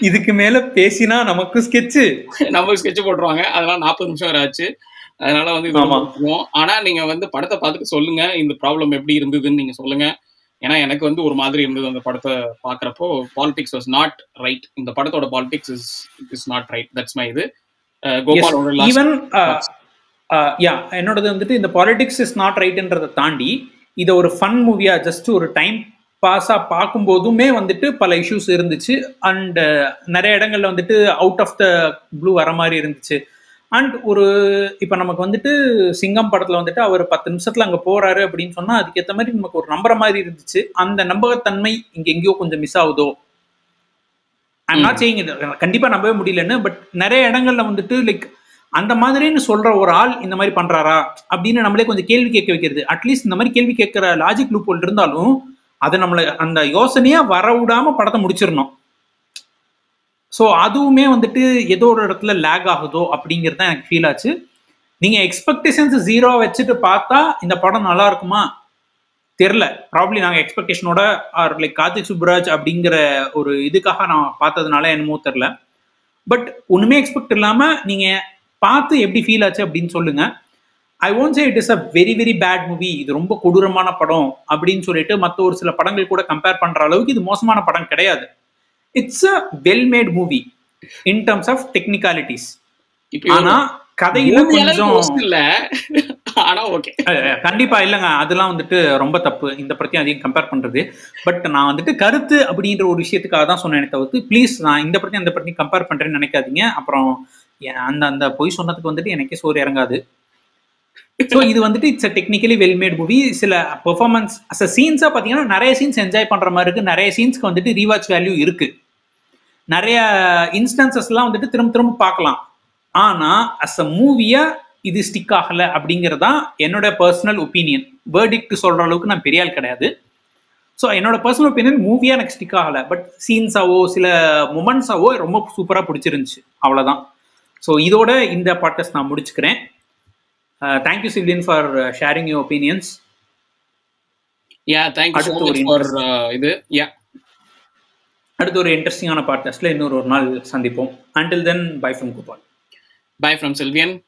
இதுக்கு மேல பேசினா நமக்கு ஸ்கெட்ச் நம்ம ஸ்கெட்ச் போட்டுருவாங்க. அதனால நாற்பது நிமிஷம் வரை ஆச்சு. அதனால வந்து. ஆனா நீங்க வந்து படத்தை பார்த்துட்டு சொல்லுங்க. இந்த ப்ராப்ளம் எப்படி இருந்ததுன்னு நீங்க சொல்லுங்க. ஏன்னா எனக்கு வந்து ஒரு மாதிரி இருந்தது அந்த படத்தை பாக்குறப்போ பாலிடிக்ஸ் வாஸ் நாட் ரைட் இந்த படத்தோட politics is is not right that's my இது. கோபாலோட ஈவன். யா என்னோடது வந்துட்டு இந்த பாலிடிக்ஸ் இஸ் நாட் ரைட்ன்றதை தாண்டி இதை ஒரு ஃபன் மூவியா ஜஸ்ட் ஒரு டைம் பாஸா பார்க்கும்போதுமே வந்துட்டு பல இஷ்யூஸ் இருந்துச்சு. அண்ட் நிறைய இடங்கள்ல வந்துட்டு அவுட் ஆஃப் த ப்ளூ வர மாதிரி இருந்துச்சு. அண்ட் ஒரு இப்போ நமக்கு வந்துட்டு சிங்கம் படத்துல வந்துட்டு அவர் பத்து நிமிஷத்தில் அங்கே போறாரு அப்படின்னு சொன்னால் அதுக்கேற்ற மாதிரி நமக்கு ஒரு நம்புற மாதிரி இருந்துச்சு. அந்த நம்பகத்தன்மை இங்கே எங்கேயோ கொஞ்சம் மிஸ் ஆகுதோ? ஐம் நாட் சேயிங் நம்பவே முடியலன்னு பட் நிறைய இடங்கள்ல வந்துட்டு லைக் அந்த மாதிரின்னு சொல்ற ஒரு ஆள் இந்த மாதிரி பண்றாரா? அப்படின்னு நம்மளே கொஞ்சம் கேள்வி கேட்க வைக்கிறது. அட்லீஸ்ட் இந்த மாதிரி கேள்வி கேட்கிற லாஜிக் லூப் இருந்தாலும் அதை நம்மளை அந்த யோசனையா வர விடாம படத்தை முடிச்சிடணும். ஸோ அதுவுமே வந்துட்டு ஏதோ ஒரு இடத்துல லேக் ஆகுதோ அப்படிங்கிறது தான் எனக்கு ஃபீல் ஆச்சு. நீங்கள் எக்ஸ்பெக்டேஷன்ஸ் ஜீரோ வச்சுட்டு பார்த்தா இந்த படம் நல்லா இருக்குமா? தெரில ப்ராப்ளி நாங்கள் எக்ஸ்பெக்டேஷனோட ஆர் லைக் கார்த்திக் சுப்ராஜ் அப்படிங்கிற ஒரு இதுக்காக நான் பார்த்ததுனால என்னமோ தெரில பட் ஒன்றுமே எக்ஸ்பெக்ட் இல்லாமல் நீங்கள் பார்த்து எப்படி ஃபீல் ஆச்சு அப்படின்னு சொல்லுங்கள் I won't say it is a very very bad movie இது ரொம்ப கொடூரமான படம் அப்படின்னு சொல்லிட்டு மற்ற ஒரு சில படங்கள் கூட கம்பேர் பண்ணுற அளவுக்கு இது மோசமான படம் கிடையாது. It's a well made movie in terms of இவரு ஆனா கதையில கொஞ்சம் இல்ல. ஆனா ஓகே கண்டிப்பா இல்லைங்க. அதெல்லாம் வந்துட்டு ரொம்ப தப்பு. இந்த படத்தையும் அதையும் கம்பேர் பண்றது. பட் நான் வந்துட்டு கருத்து அப்படின்ற ஒரு விஷயத்துக்காக தான் சொன்னேனே தவிர்த்து ப்ளீஸ் நான் இந்த படத்தையும் அந்த படத்தையும் கம்பேர் பண்றேன்னு நினைக்காதீங்க. அப்புறம் அந்த அந்த பொய் சொன்னதுக்கு வந்துட்டு எனக்கே சோறு இறங்காது. ஸோ இது வந்துட்டு it's technically well made movie சில பெர்ஃபார்மன்ஸ் அஸ் அ சீன்ஸாக பார்த்தீங்கன்னா நிறைய சீன்ஸ் என்ஜாய் பண்ணுற மாதிரி இருக்கு. நிறைய சீன்ஸ்க்கு வந்துட்டு ரீவாச் வேல்யூ இருக்கு. நிறைய இன்ஸ்டன்சஸ்லாம் வந்துட்டு திரும்ப திரும்ப பார்க்கலாம். ஆனால் அஸ் அ மூவியா இது ஸ்டிக் ஆகல அப்படிங்கிறதா என்னோட பர்சனல் ஒப்பீனியன் வேர்டிக்ட் சொல்ற அளவுக்கு நான் பெரிய ஆள் கிடையாது. ஸோ என்னோட பர்சனல் ஒப்பீனியன் மூவியா எனக்கு ஸ்டிக் ஆகல. பட் சீன்ஸாவோ சில மொமெண்ட்ஸாவோ ரொம்ப சூப்பராக பிடிச்சிருந்துச்சு. அவ்வளோதான் ஸோ இதோட இந்த பாட்காஸ்ட் நான் முடிச்சுக்கிறேன். Thank you Sivlian for sharing you opinions yeah thank you அடுத்து so ஒரு much ஃபார் இது. யா அடுத்து ஒரு இன்ட்ரெஸ்டிங்கான பாட்காஸ்ட்ல இன்னொரு ஒரு நாள் சந்திப்போம். Until then bye from Gopal bye from Selvian